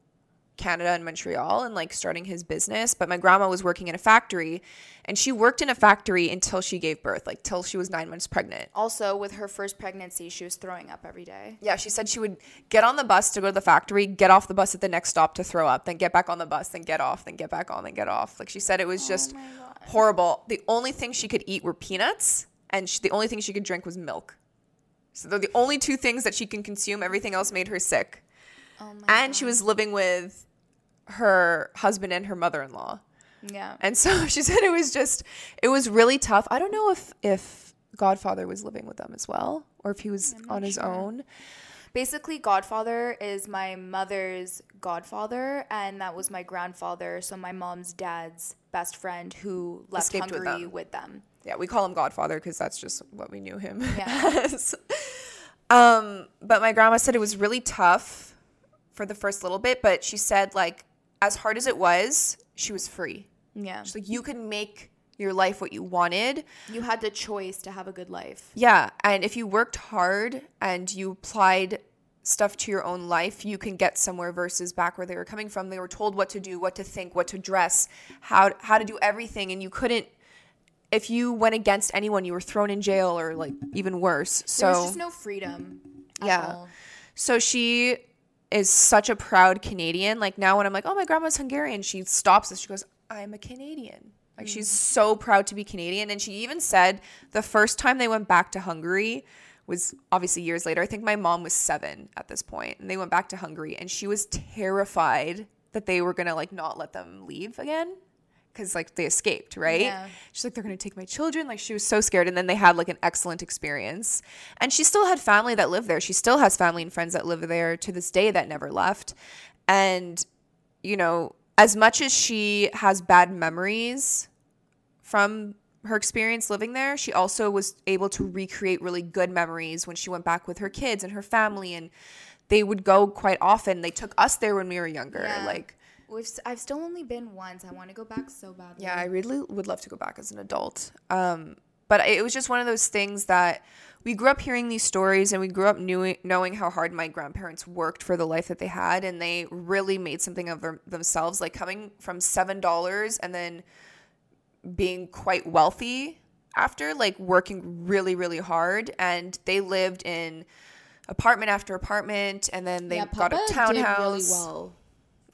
Canada and Montreal and like starting his business. But my grandma was working in a factory, and she worked in a factory until she gave birth, like till she was nine months pregnant. Also, with her first pregnancy, she was throwing up every day. Yeah, she said she would get on the bus to go to the factory, get off the bus at the next stop to throw up, then get back on the bus, then get off, then get back on, then get off. Like she said, it was oh just horrible. The only thing she could eat were peanuts, and she, the only thing she could drink was milk. So they're the only two things that she can consume. Everything else made her sick. Oh my And she was living with her husband and her mother-in-law. Yeah. And so she said it was just it was really tough. I don't know if if Godfather was living with them as well or if he was on his own. Basically, Godfather is my mother's godfather, and that was my grandfather, so my mom's dad's best friend who left Escaped with Hungary them. with them. Yeah, we call him Godfather because that's just what we knew him Yeah. as. Um, but my grandma said it was really tough for the first little bit, but she said like as hard as it was, she was free. Yeah. She's like you could make your life what you wanted. You had the choice to have a good life. Yeah, and if you worked hard and you applied stuff to your own life, you can get somewhere versus back where they were coming from. They were told what to do, what to think, what to dress, how how to do everything and you couldn't if you went against anyone, you were thrown in jail or like even worse. So So just no freedom. Yeah. all. so she is such a proud Canadian. Like now when I'm like, "Oh, my grandma's Hungarian," she stops us. She goes, "I'm a Canadian." Like she's mm. so proud to be Canadian and she even said the first time they went back to Hungary was obviously years later. I think my mom was 7 at this point and they went back to Hungary and she was terrified that they were to like not let them leave again cuz like they escaped, right? Yeah. She's like, they're gonna take my children. Like she was so scared. And then they had like an excellent experience. And she still had family that lived there. She still has family and friends that live there to this day that never left. And, you know, as much as she has bad memories from her experience living there, she also was able to recreate really good memories when she went back with her kids and her family. And they would go quite often. They took us there when we were younger. Yeah. Like, We've, s- I've still only been once. I want to go back so badly. Yeah, I really would love to go back as an adult. Um, but it was just one of those things that we grew up hearing these stories and we grew up knew, knowing how hard my grandparents worked for the life that they had. And they really made something of themselves, like coming from $7 and then being quite wealthy after, like working really, really hard. And they lived in apartment after apartment and then they yeah, got a townhouse. did really well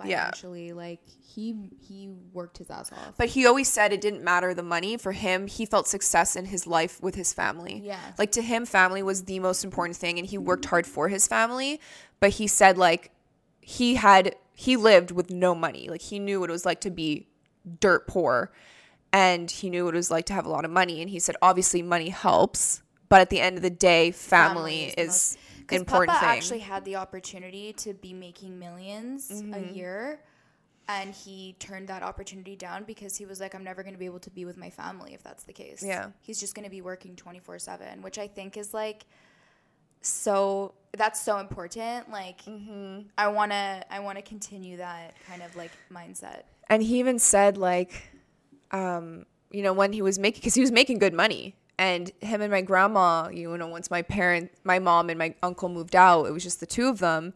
Yeah. financially. Like he he worked his ass off. But he always said it didn't matter the money. For him, he felt success in his life with his family. Yeah. Like to him, family was the most important thing, and he worked hard for his family. But he said, like, he had, he lived with no money. Like, he knew what it was like to be dirt poor, and he knew what it was like to have a lot of money. And he said, obviously, money helps. But at the end of the day, family, is is most- an Because important Papa thing. actually had the opportunity to be making 1000000s a Mm-hmm. year, and he turned that opportunity down because he was like, "I'm never going to be able to be with my family if that's the case." Yeah. he's just going to be working 24 seven, which I think is like so. That's so important. Like, Mm-hmm. I wanna, I wanna continue that kind of like mindset. and he even said like um you know when he was making because he was making good money and him and my grandma you know once my parent my mom and my uncle moved out it was just the two of them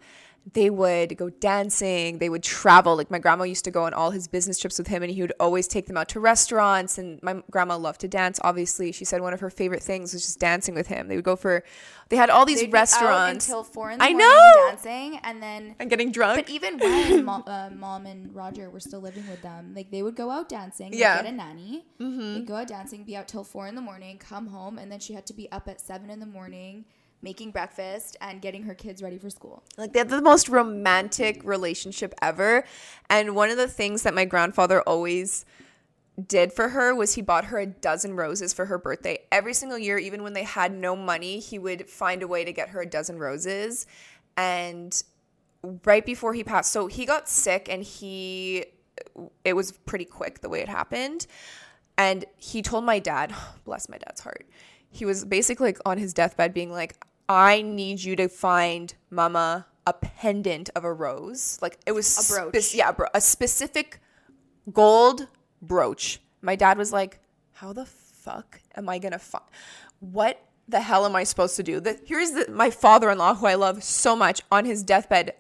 they would go dancing they would travel like my grandma used to go on all his business trips with him and he would always take them out to restaurants and my grandma loved to dance obviously she said one of her favorite things was just dancing with him they would go for they had all these They'd restaurants until four in the I morning know! dancing, and then and getting drunk But even when mom, uh, mom and Roger were still living with them. Like they would go out dancing, Yeah. get a nanny, they'd go out dancing, be out till four in the morning, come home, and then she had to be up at seven in the morning making breakfast and getting her kids ready for school. Like they have the most romantic relationship ever. And one of the things that my grandfather always did for her was he bought her a dozen roses for her birthday. Every single year, even when they had no money, he would find a way to get her a dozen roses. And right before he passed. So he got sick and he it was pretty quick the way it happened. And he told my dad, bless my dad's heart. He was basically like on his deathbed being like, I need you to find mama a pendant of a rose. Like it was A brooch. spec- yeah, bro, a specific gold brooch. My dad was like, "How the fuck am I gonna find? What the hell am I supposed to do?" The, here's the, my father-in-law, who I love so much, on his deathbed,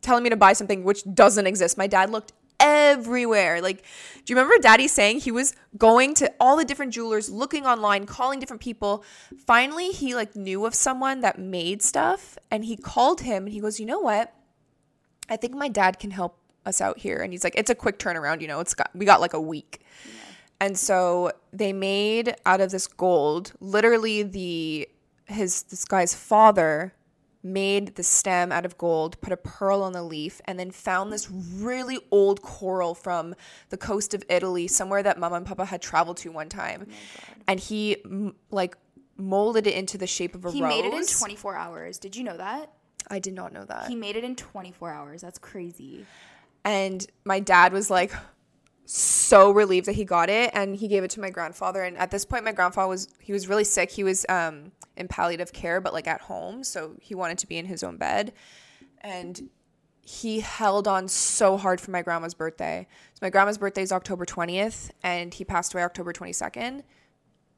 telling me to buy something which doesn't exist. My dad looked everywhere. Like, do you remember Daddy saying he was going to all the different jewelers, looking online, calling different people? Finally, he like knew of someone that made stuff, and he called him, and he goes, "You know what?" I think my dad can help us out here. And he's like, it's a quick turnaround, you know, it's got, we got like a week. And so they made out of this gold, literally the, his, this guy's father made the stem out of gold, put a pearl on the leaf, and then found this really old coral from the coast of Italy, somewhere that Mama and Papa had traveled to one time. Oh and he like molded it into the shape of a He rose. He made it in 24 hours. Did you know that? I did not know that. He made it in 24 hours. That's crazy. and my dad was like so relieved that he got it and he gave it to my grandfather. And at this point my grandfather was he was really sick. He was um in palliative care but like at home so he wanted to be in his own bed. And he held on so hard for my grandma's birthday. So my grandma's birthday is october 20th and he passed away october 22nd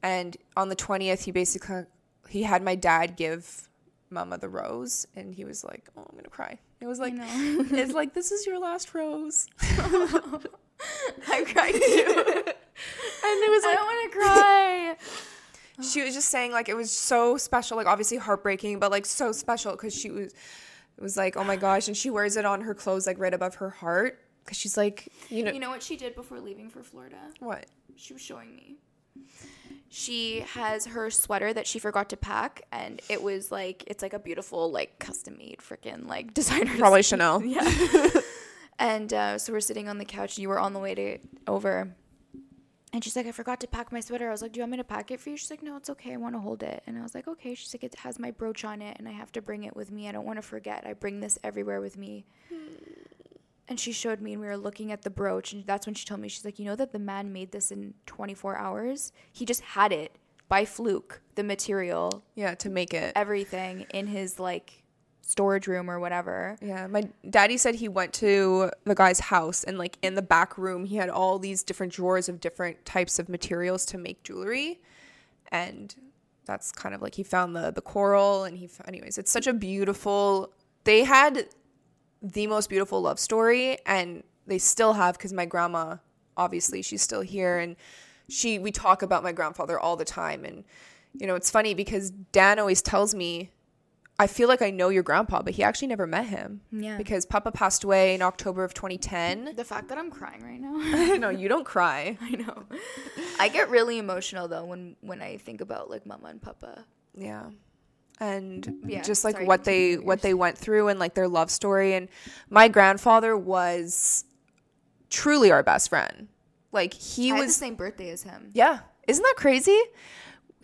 and on the 20th he basically he had my dad give mama the rose and he was like oh i'm gonna cry. It was like it's like this is your last rose I cried too. and it was like, I don't want to cry. she was just saying like it was so special like obviously heartbreaking but like so special because she was it was like oh my gosh and she wears it on her clothes like right above her heart because she's like you know You know what she did before leaving for Florida? what She was showing me. She has her sweater that she forgot to pack, and it was like it's like a beautiful like custom made freaking like designer. probably chanel Yeah. And uh, so we're sitting on the couch. And you were on the way to over. And she's like, I forgot to pack my sweater. I was like, Do you want me to pack it for you? She's like, No, it's okay. I want to hold it. And I was like, Okay. She's like, It has my brooch on it, and I have to bring it with me. I don't want to forget. I bring this everywhere with me. And she showed me, and we were looking at the brooch, and that's when she told me, She's like, You know that the man made this in 24 hours? He just had it by fluke, the material, yeah to make it everything in his like storage room or whatever. yeah my daddy said he went to the guy's house and like in the back room he had all these different drawers of different types of materials to make jewelry and that's kind of like he found the the coral and he anyways it's such a beautiful they had the most beautiful love story and they still have because my grandma obviously she's still here and she we talk about my grandfather all the time and you know it's funny because dan always tells me i feel like i know your grandpa but he actually never met him Yeah. because papa passed away in october of 2010 The fact that I'm crying right now. no you don't cry I know. I get really emotional though when when I think about like mama and papa. yeah and Yeah, just like sorry, what they continue what they went through and like their love story and my grandfather was truly our best friend like he I had the was same birthday as him. yeah isn't that crazy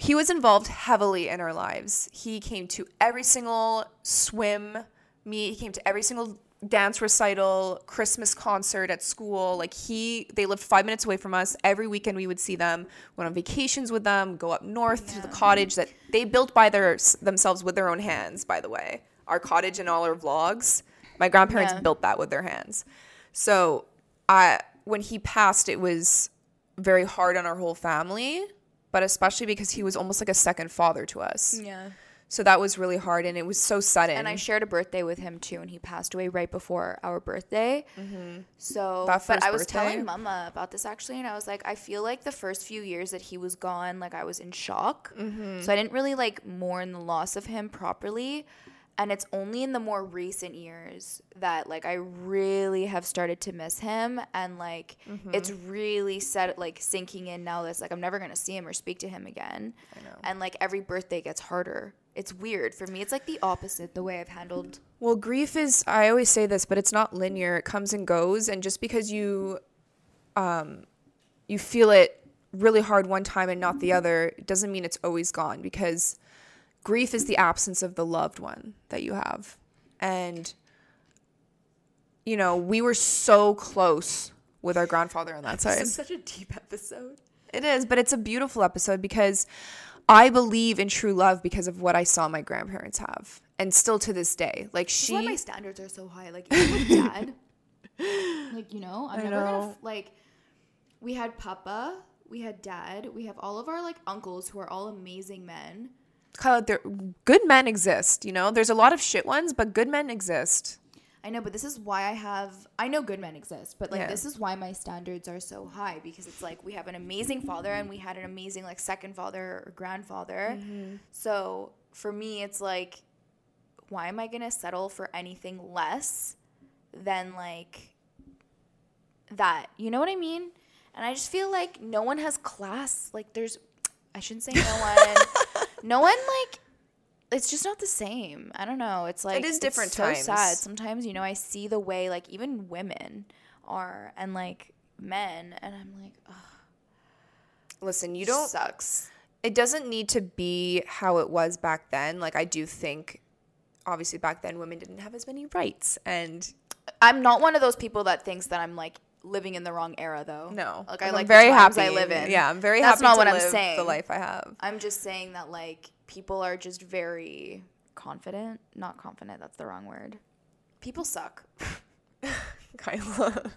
he was involved heavily in our lives. He came to every single swim meet. He came to every single dance recital christmas concert at school. Like he they lived five minutes away from us. Every weekend we would see them went on vacations with them go up north to the cottage that they built by their themselves with their own hands by the way. Our cottage and all our vlogs. My grandparents Yeah. built that with their hands. So i when he passed it was very hard on our whole family but especially because he was almost like a second father to us Yeah. so that was really hard and it was so sudden And I shared a birthday with him too, and he passed away right before our birthday. Mm-hmm. So, but I was birthday? telling Mama about this actually, and I was like, I feel like the first few years that he was gone, like I was in shock. Mm-hmm. So I didn't really like mourn the loss of him properly. And it's only in the more recent years that like I really have started to miss him, and like it's really set like sinking in now. That's like I'm never gonna see him or speak to him again. I know. And like every birthday gets harder. It's weird for me. It's like the opposite the way I've handled Well, grief is, I always say this, but it's not linear. It comes and goes. And just because you, um, you feel it really hard one time and not the other, it doesn't mean it's always gone because grief is the absence of the loved one that you have. And you know, we were so close with our grandfather on that side. This is such a deep episode. It is, but it's a beautiful episode because I believe in true love because of what I saw my grandparents have, and still to this day, like she. why my standards are so high. Like even with dad, like you know, I'm I never gonna f- like. We had Papa, we had Dad, we have all of our like uncles who are all amazing men. Kyla, there, good men exist. You know, there's a lot of shit ones, but good men exist. I know, but this is why I have. I know good men exist, but like Yeah. this is why my standards are so high because it's like we have an amazing father and we had an amazing like second father or grandfather. Mm-hmm. So for me, it's like, why am I gonna settle for anything less than like that? You know what I mean? And I just feel like no one has class. Like there's, I shouldn't say no one. No one like it's just not the same. I don't know. It's like is it's different so sad. Sometimes you know I see the way like even women are and like men, and I'm like, oh, Listen, you don't. sucks. It doesn't need to be how it was back then. Like I do think, obviously back then women didn't have as many rights, and I'm not one of those people that thinks that I'm like living in the wrong era though. no, like I I'm like very the times happy. I live in. Yeah, I'm very That's happy. not what I'm saying. The life I have. I'm just saying that like people are just very confident. Not confident. That's the wrong word. People suck. Kyla.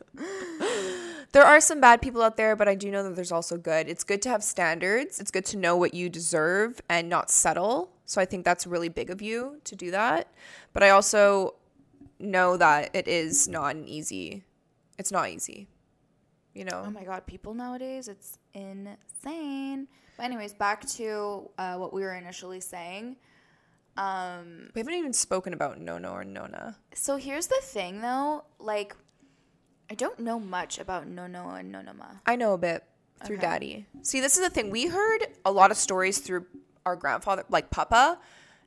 there are some bad people out there, but I do know that there's also good. It's good to have standards. It's good to know what you deserve and not settle. So I think that's really big of you to do that. But I also know that it is not an easy. It's not easy. You know. Oh my god, people nowadays, it's insane. But anyways, back to uh, what we were initially saying. Um, we haven't even spoken about Nono or Nona. so here's the thing, though. Like, I don't know much about Nono and Nonoma. I know a bit through Okay. daddy. See, this is the thing. We heard a lot of stories through our grandfather, like Papa,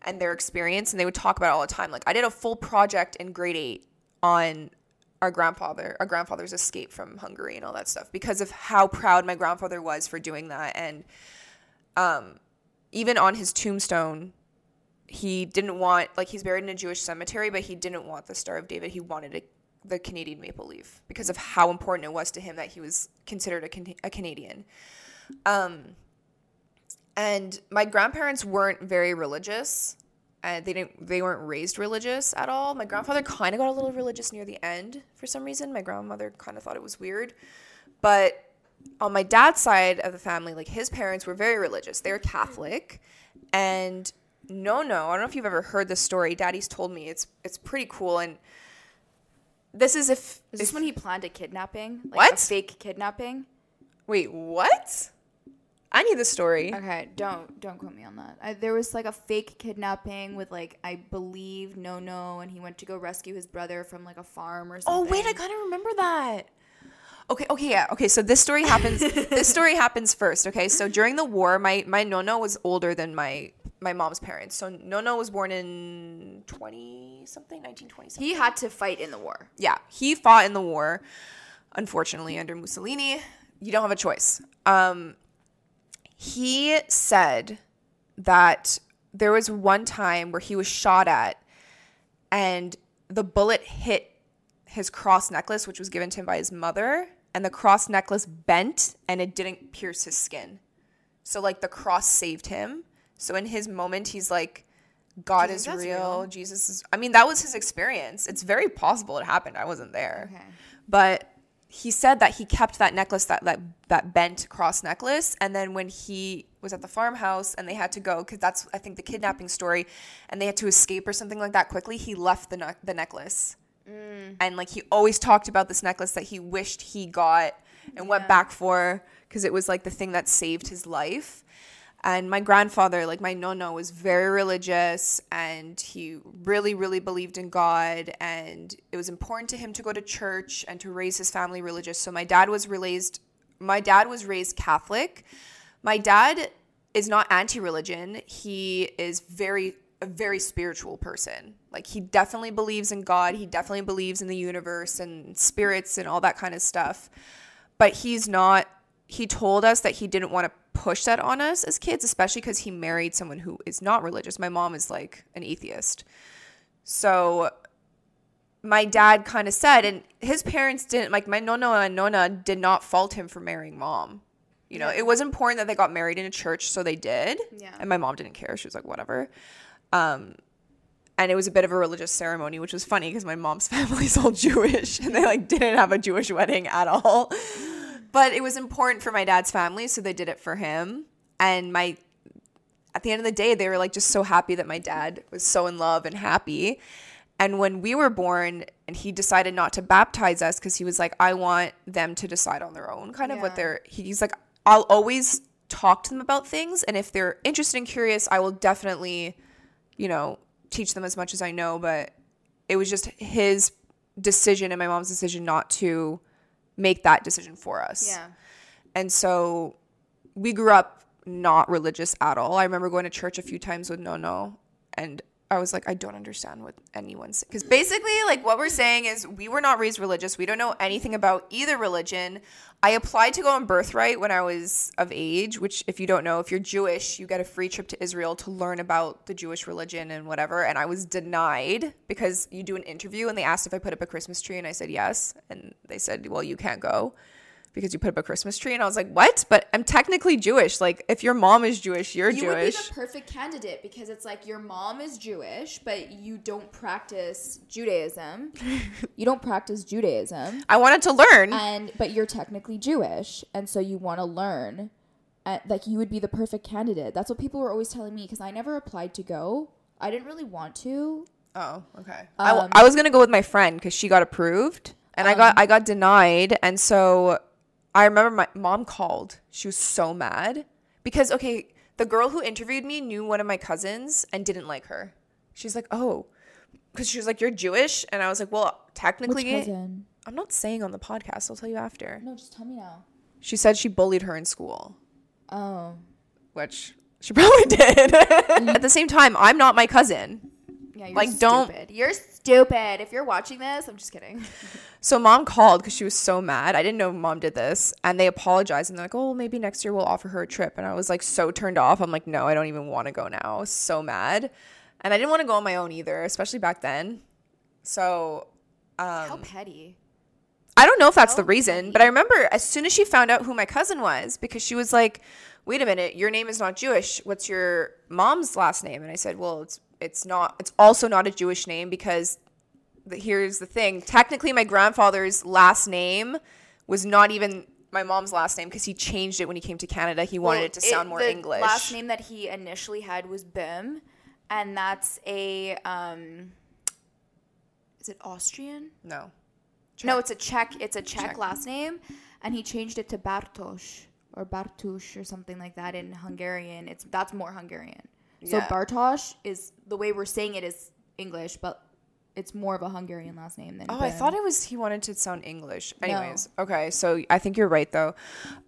and their experience, and they would talk about it all the time. Like I did a full project in grade eight on our grandfather, our grandfather's escape from Hungary and all that stuff because of how proud my grandfather was for doing that. And um, even on his tombstone, he didn't want like he's buried in a Jewish cemetery, but he didn't want the Star of David. He wanted a, the Canadian maple leaf because of how important it was to him that he was considered a, Can- a Canadian. Um, and my grandparents weren't very religious. And they didn't. They weren't raised religious at all. My grandfather kind of got a little religious near the end for some reason. My grandmother kind of thought it was weird, but on my dad's side of the family, like his parents were very religious. They were Catholic, and no, no, I don't know if you've ever heard this story. Daddy's told me it's it's pretty cool, and this is if, Is this if when he planned a kidnapping? Like What? A fake kidnapping? wait what? I need the story. Okay, don't don't quote me on that. I, there was like a fake kidnapping with like I believe No No, and he went to go rescue his brother from like a farm or something. Oh wait, I kind of remember that. Okay, okay, yeah. Okay, so this story happens this story happens first, okay? So during the war, my my nono was older than my my mom's parents. So nono was born in 20 something, 1920 something. he had to fight in the war. yeah, he fought in the war, unfortunately, under Mussolini. You don't have a choice. Um, he said that there was one time where he was shot at and the bullet hit his cross necklace, which was given to him by his mother, and the cross necklace bent and it didn't pierce his skin. So, like, the cross saved him. So, in his moment, he's like, God is real. real? Jesus is. I mean, that was his experience. It's very possible it happened. I wasn't there. Okay. But he said that he kept that necklace, that, that, that bent cross necklace. And then when he was at the farmhouse and they had to go, because that's, I think, the kidnapping story, and they had to escape or something like that quickly, he left the, ne- the necklace. Mm. And like he always talked about this necklace that he wished he got and went back for because it was like the thing that saved his life. And my grandfather, like my nono, was very religious and he really, really believed in God. And it was important to him to go to church and to raise his family religious. So my dad was raised, my dad was raised Catholic. My dad is not anti-religion. He is very a very spiritual person. Like he definitely believes in God. He definitely believes in the universe and spirits and all that kind of stuff. But he's not he told us that he didn't want to push that on us as kids, especially cuz he married someone who is not religious. My mom is like an atheist. So my dad kind of said, and his parents didn't like my nono and nona did not fault him for marrying mom. You know, Yeah. it was important that they got married in a church, so they did. Yeah. And my mom didn't care; she was like, whatever. Um, and it was a bit of a religious ceremony, which was funny because my mom's family's all Jewish, and they like didn't have a Jewish wedding at all. But it was important for my dad's family, so they did it for him. And my at the end of the day, they were like just so happy that my dad was so in love and happy. And when we were born, and he decided not to baptize us because he was like, I want them to decide on their own, kind of what they're. He's like, I'll always talk to them about things, and if they're interested and curious, I will definitely, you know, teach them as much as I know. But it was just his decision and my mom's decision not to make that decision for us. Yeah. And so we grew up not religious at all. I remember going to church a few times with Nono and I was like, I don't understand what anyone's because basically, like what we're saying is we were not raised religious. We don't know anything about either religion. I applied to go on birthright when I was of age, which if you don't know, if you're Jewish, you get a free trip to Israel to learn about the Jewish religion and whatever. And I was denied because you do an interview and they asked if I put up a Christmas tree and I said yes. And they said, Well, you can't go because you put up a Christmas tree. And I was like, What? But I'm technically Jewish. Like if your mom is Jewish, you're Jewish. You would be the perfect candidate because it's like your mom is Jewish, but you don't practice Judaism. you don't practice Judaism, I wanted to learn. and but you're technically Jewish, and so you want to learn. Uh, like you would be the perfect candidate. That's what people were always telling me because I never applied to go. I didn't really want to. Oh, okay. I, Um, I was gonna go with my friend because she got approved, and I Um, got I got denied, and so I remember my mom called. She was so mad because okay, the girl who interviewed me knew one of my cousins and didn't like her. She's like, oh, because she was like, you're Jewish, and I was like, well, technically? I'm not saying on the podcast. I'll tell you after. No, just tell me now. She said she bullied her in school. Oh, which she probably did. At the same time, I'm not my cousin. Yeah, you're Like, don't- You're stupid. If you're watching this, I'm just kidding. So mom called because she was so mad. I didn't know mom did this, and they apologized and they're like, "Oh, maybe next year we'll offer her a trip." And I was like so turned off. I'm like, "No, I don't even want to go now." So mad, and I didn't want to go on my own either, especially back then. So How um, petty. I don't know if that's the reason, petty. but I remember as soon as she found out who my cousin was, because she was like, "Wait a minute, your name is not Jewish. What's your mom's last name?" And I said, "Well, it's it's not. It's also not a Jewish name because the, here's the thing. Technically, my grandfather's last name was not even my mom's last name because he changed it when he came to Canada. He wanted Well, it to sound more English. Last name that he initially had was Bim, and that's a um. Is it Austrian? No, No, it's a Czech. It's a Czech, Czech. last name, and he changed it to Bartosz or Bartusz or something like that in Hungarian. It's that's more Hungarian. So Yeah. Bartosz is the way we're saying it is English, but it's more of a Hungarian last name than. Oh, I thought it was he wanted to sound English. No. Anyways, okay, so I think you're right though.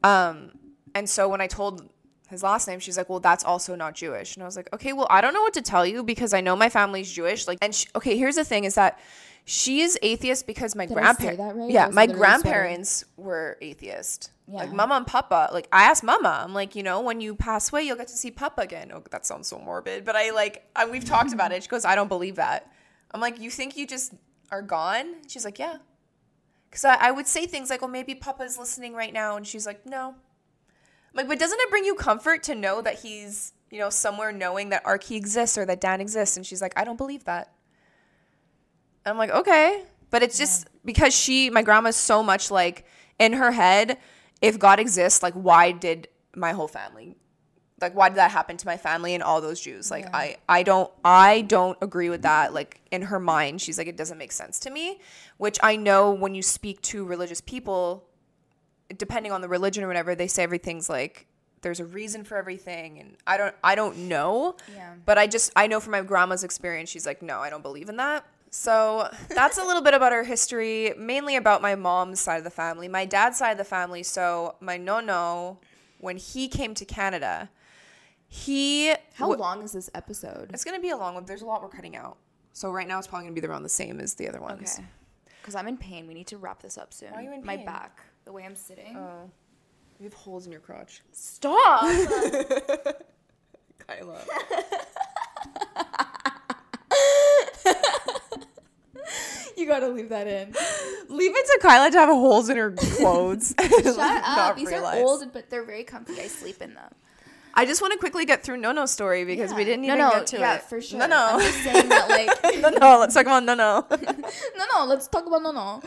Um, and so when I told his last name, she's like, "Well, that's also not Jewish." And I was like, "Okay, well, I don't know what to tell you because I know my family's Jewish." Like, and sh okay, here's the thing: is that she is atheist because my Did I say grandparents, right? Yeah, my grandparents were atheist. Like Yeah. mama and papa. Like I asked mama, I'm like, you know, when you pass away, you'll get to see papa again. Oh, that sounds so morbid, but I like, I, we've talked about it. She goes, I don't believe that. I'm like, you think you just are gone? She's like, yeah. Because I, I would say things like, well, maybe Papa's listening right now. And she's like, no. Like, but doesn't it bring you comfort to know that he's, you know, somewhere knowing that Archie exists or that Dan exists? And she's like, I don't believe that. And I'm like, okay. But it's just because she, my grandma's so much like in her head, if God exists, like, why did my whole family like why did that happen to my family and all those jews like i i don't i don't agree with that like in her mind she's like it doesn't make sense to me which i know when you speak to religious people depending on the religion or whatever they say everything's like there's a reason for everything and i don't i don't know Yeah. but i just i know from my grandma's experience she's like no i don't believe in that so that's a little bit about our history mainly about my mom's side of the family my dad's side of the family so my nono when he came to canada he How w- long is this episode? it's gonna be a long one there's a lot we're cutting out so right now it's probably gonna be around the same as the other ones Okay. Because I'm in pain. We need to wrap this up soon. Why are you in My pain? back, the way I'm sitting. oh you have holes in your crotch Stop. Kyla. you gotta leave that in. Leave it to Kyla to have holes in her clothes. Shut up. These are old, But they're very comfy. I sleep in them. I just want to quickly get through Nono's story because we didn't No, even no, get to yeah, it. for sure. No, no. I'm just saying that, like, no, no. Let's talk about no, no. no, no, let's talk about no, no.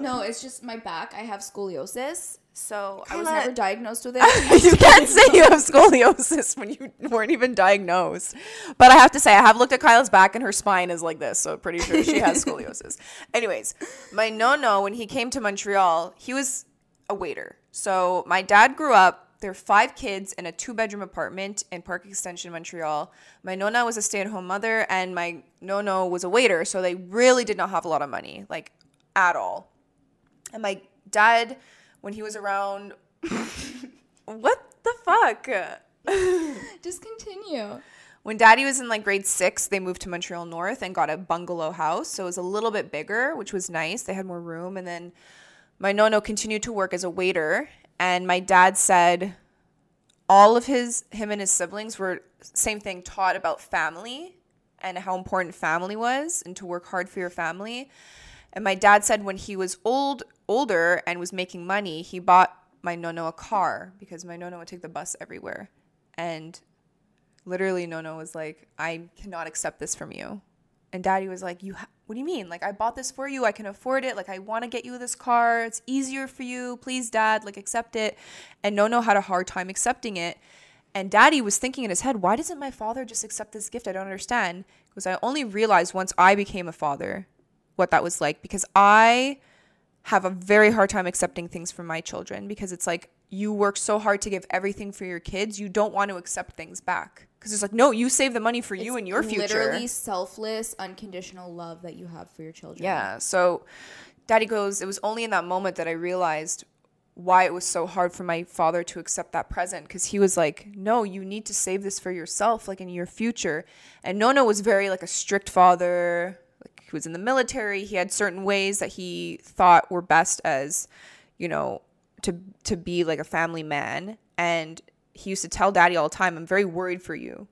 No, it's just my back. I have Scoliosis. So I was never diagnosed with it. you can't say you have scoliosis when you weren't even diagnosed. But I have to say, I have looked at Kyla's back and her spine is like this, so pretty sure she has scoliosis. Anyways, my no no, when he came to Montreal, he was a waiter. So my dad grew up. There are five kids in a two bedroom apartment in Park Extension, Montreal. My nona was a stay at home mother, and my no no was a waiter. So they really did not have a lot of money, like at all. And my dad, when he was around, what the fuck? Just continue. When daddy was in like grade six, they moved to Montreal North and got a bungalow house. So it was a little bit bigger, which was nice. They had more room. And then my nono continued to work as a waiter. And my dad said all of his, him and his siblings were, same thing, taught about family and how important family was and to work hard for your family. And my dad said when he was old, older and was making money, he bought my nono a car because my nono would take the bus everywhere. And literally Nono was like, I cannot accept this from you. And daddy was like, you ha- what do you mean? Like I bought this for you. I can afford it. Like I want to get you this car. It's easier for you. Please dad, like accept it. And Nono had a hard time accepting it. And daddy was thinking in his head, why doesn't my father just accept this gift? I don't understand. Because I only realized once I became a father what that was like because I have a very hard time accepting things from my children because it's like you work so hard to give everything for your kids, you don't want to accept things back. Because it's like, no, you save the money for you and your future. Literally selfless, unconditional love that you have for your children. Yeah. So daddy goes, it was only in that moment that I realized why it was so hard for my father to accept that present because he was like, no, you need to save this for yourself, like in your future. And Nono was very like a strict father. He was in the military. He had certain ways that he thought were best as, you know, to to be like a family man. And he used to tell daddy all the time, I'm very worried for you.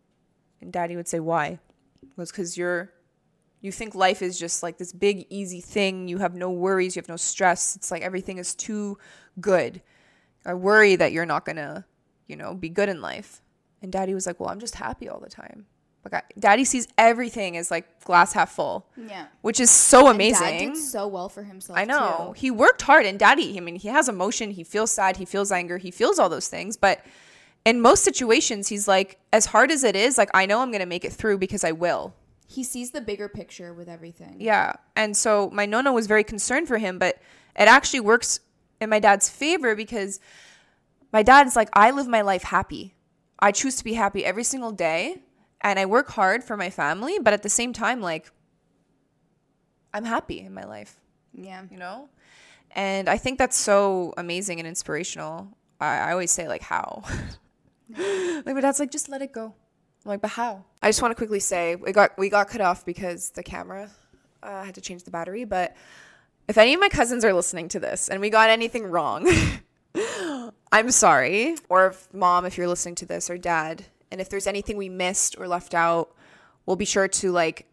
And daddy would say, Why? It was because you're you think life is just like this big easy thing you have no worries you have no stress it's like everything is too good i worry that you're not gonna you know be good in life and daddy was like well i'm just happy all the time daddy sees everything as like glass half full Yeah. which is so And amazing Dad did so well for himself. I know. Too. He worked hard and daddy, I mean, he has emotion, he feels sad, he feels anger, he feels all those things, but in most situations he's like as hard as it is, like I know I'm going to make it through because I will. He sees the bigger picture with everything. Yeah. And so my nonna was very concerned for him, but it actually works in my dad's favor because my dad's like, I live my life happy. I choose to be happy every single day and I work hard for my family, but at the same time, like, I'm happy in my life, Yeah. you know? And I think that's so amazing and inspirational. I, I always say, like, how? like, my dad's like, just let it go. I'm like, but how? I just want to quickly say we got we got cut off because the camera uh, had to change the battery. But if any of my cousins are listening to this and we got anything wrong, I'm sorry. Or if mom, if you're listening to this, or dad, and if there's anything we missed or left out, we'll be sure to like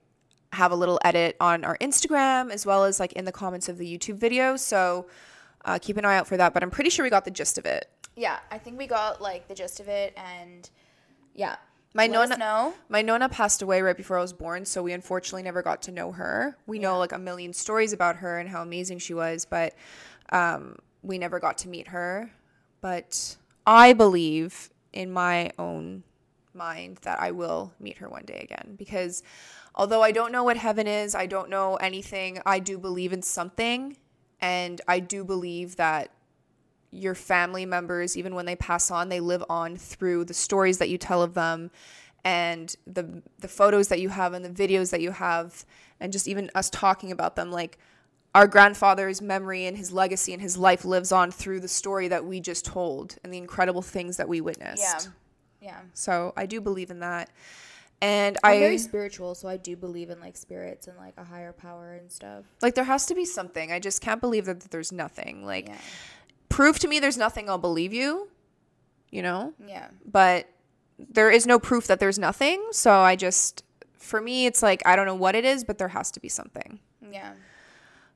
have a little edit on our Instagram as well as like in the comments of the YouTube video. So uh, keep an eye out for that. But I'm pretty sure we got the gist of it. Yeah, I think we got like the gist of it, and yeah, My let know. my nonna passed away right before I was born, so we unfortunately never got to know her. We know like a million stories about her and how amazing she was, but um, we never got to meet her. But I believe in my own mind that I will meet her one day again. Because although I don't know what heaven is, I don't know anything, I do believe in something, and I do believe that your family members, even when they pass on, they live on through the stories that you tell of them and the the photos that you have and the videos that you have. And just even us talking about them like our grandfather's memory and his legacy and his life lives on through the story that we just told and the incredible things that we witnessed. Yeah, yeah. So I do believe in that. And I'm I very spiritual, so I do believe in like spirits and like a higher power and stuff. like there has to be something. I just can't believe that there's nothing. Like Yeah. prove to me there's nothing, I'll believe you. You know? Yeah. but there is no proof that there's nothing. So I just, for me, it's like, I don't know what it is, but there has to be something. Yeah.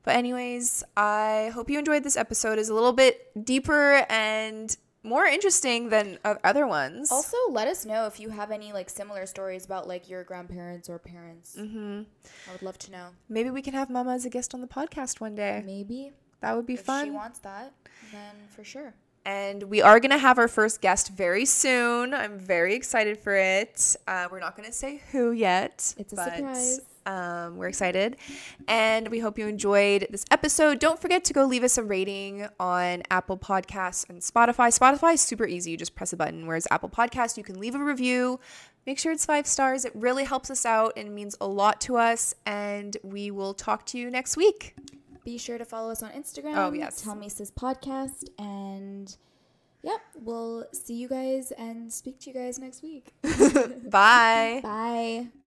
But anyways, I hope you enjoyed this episode. It's a little bit deeper and more interesting than other ones. Also, let us know if you have any like similar stories about like your grandparents or parents. Mm-hmm. I would love to know. Maybe we can have Mama as a guest on the podcast one day. Maybe That would be fun. if fun. she wants that, then for sure. And we are going to have our first guest very soon. I'm very excited for it. Uh, we're not going to say who yet. It's a but, surprise. Um, we're excited. And we hope you enjoyed this episode. Don't forget to go leave us a rating on Apple Podcasts and Spotify. Spotify is super easy. You just press a button, whereas Apple Podcasts, you can leave a review. Make sure it's five stars. It really helps us out and means a lot to us. And we will talk to you next week. Be sure to follow us on Instagram. Oh, yes. Tell me sis podcast and yep, we'll see you guys and speak to you guys next week. Bye. Bye.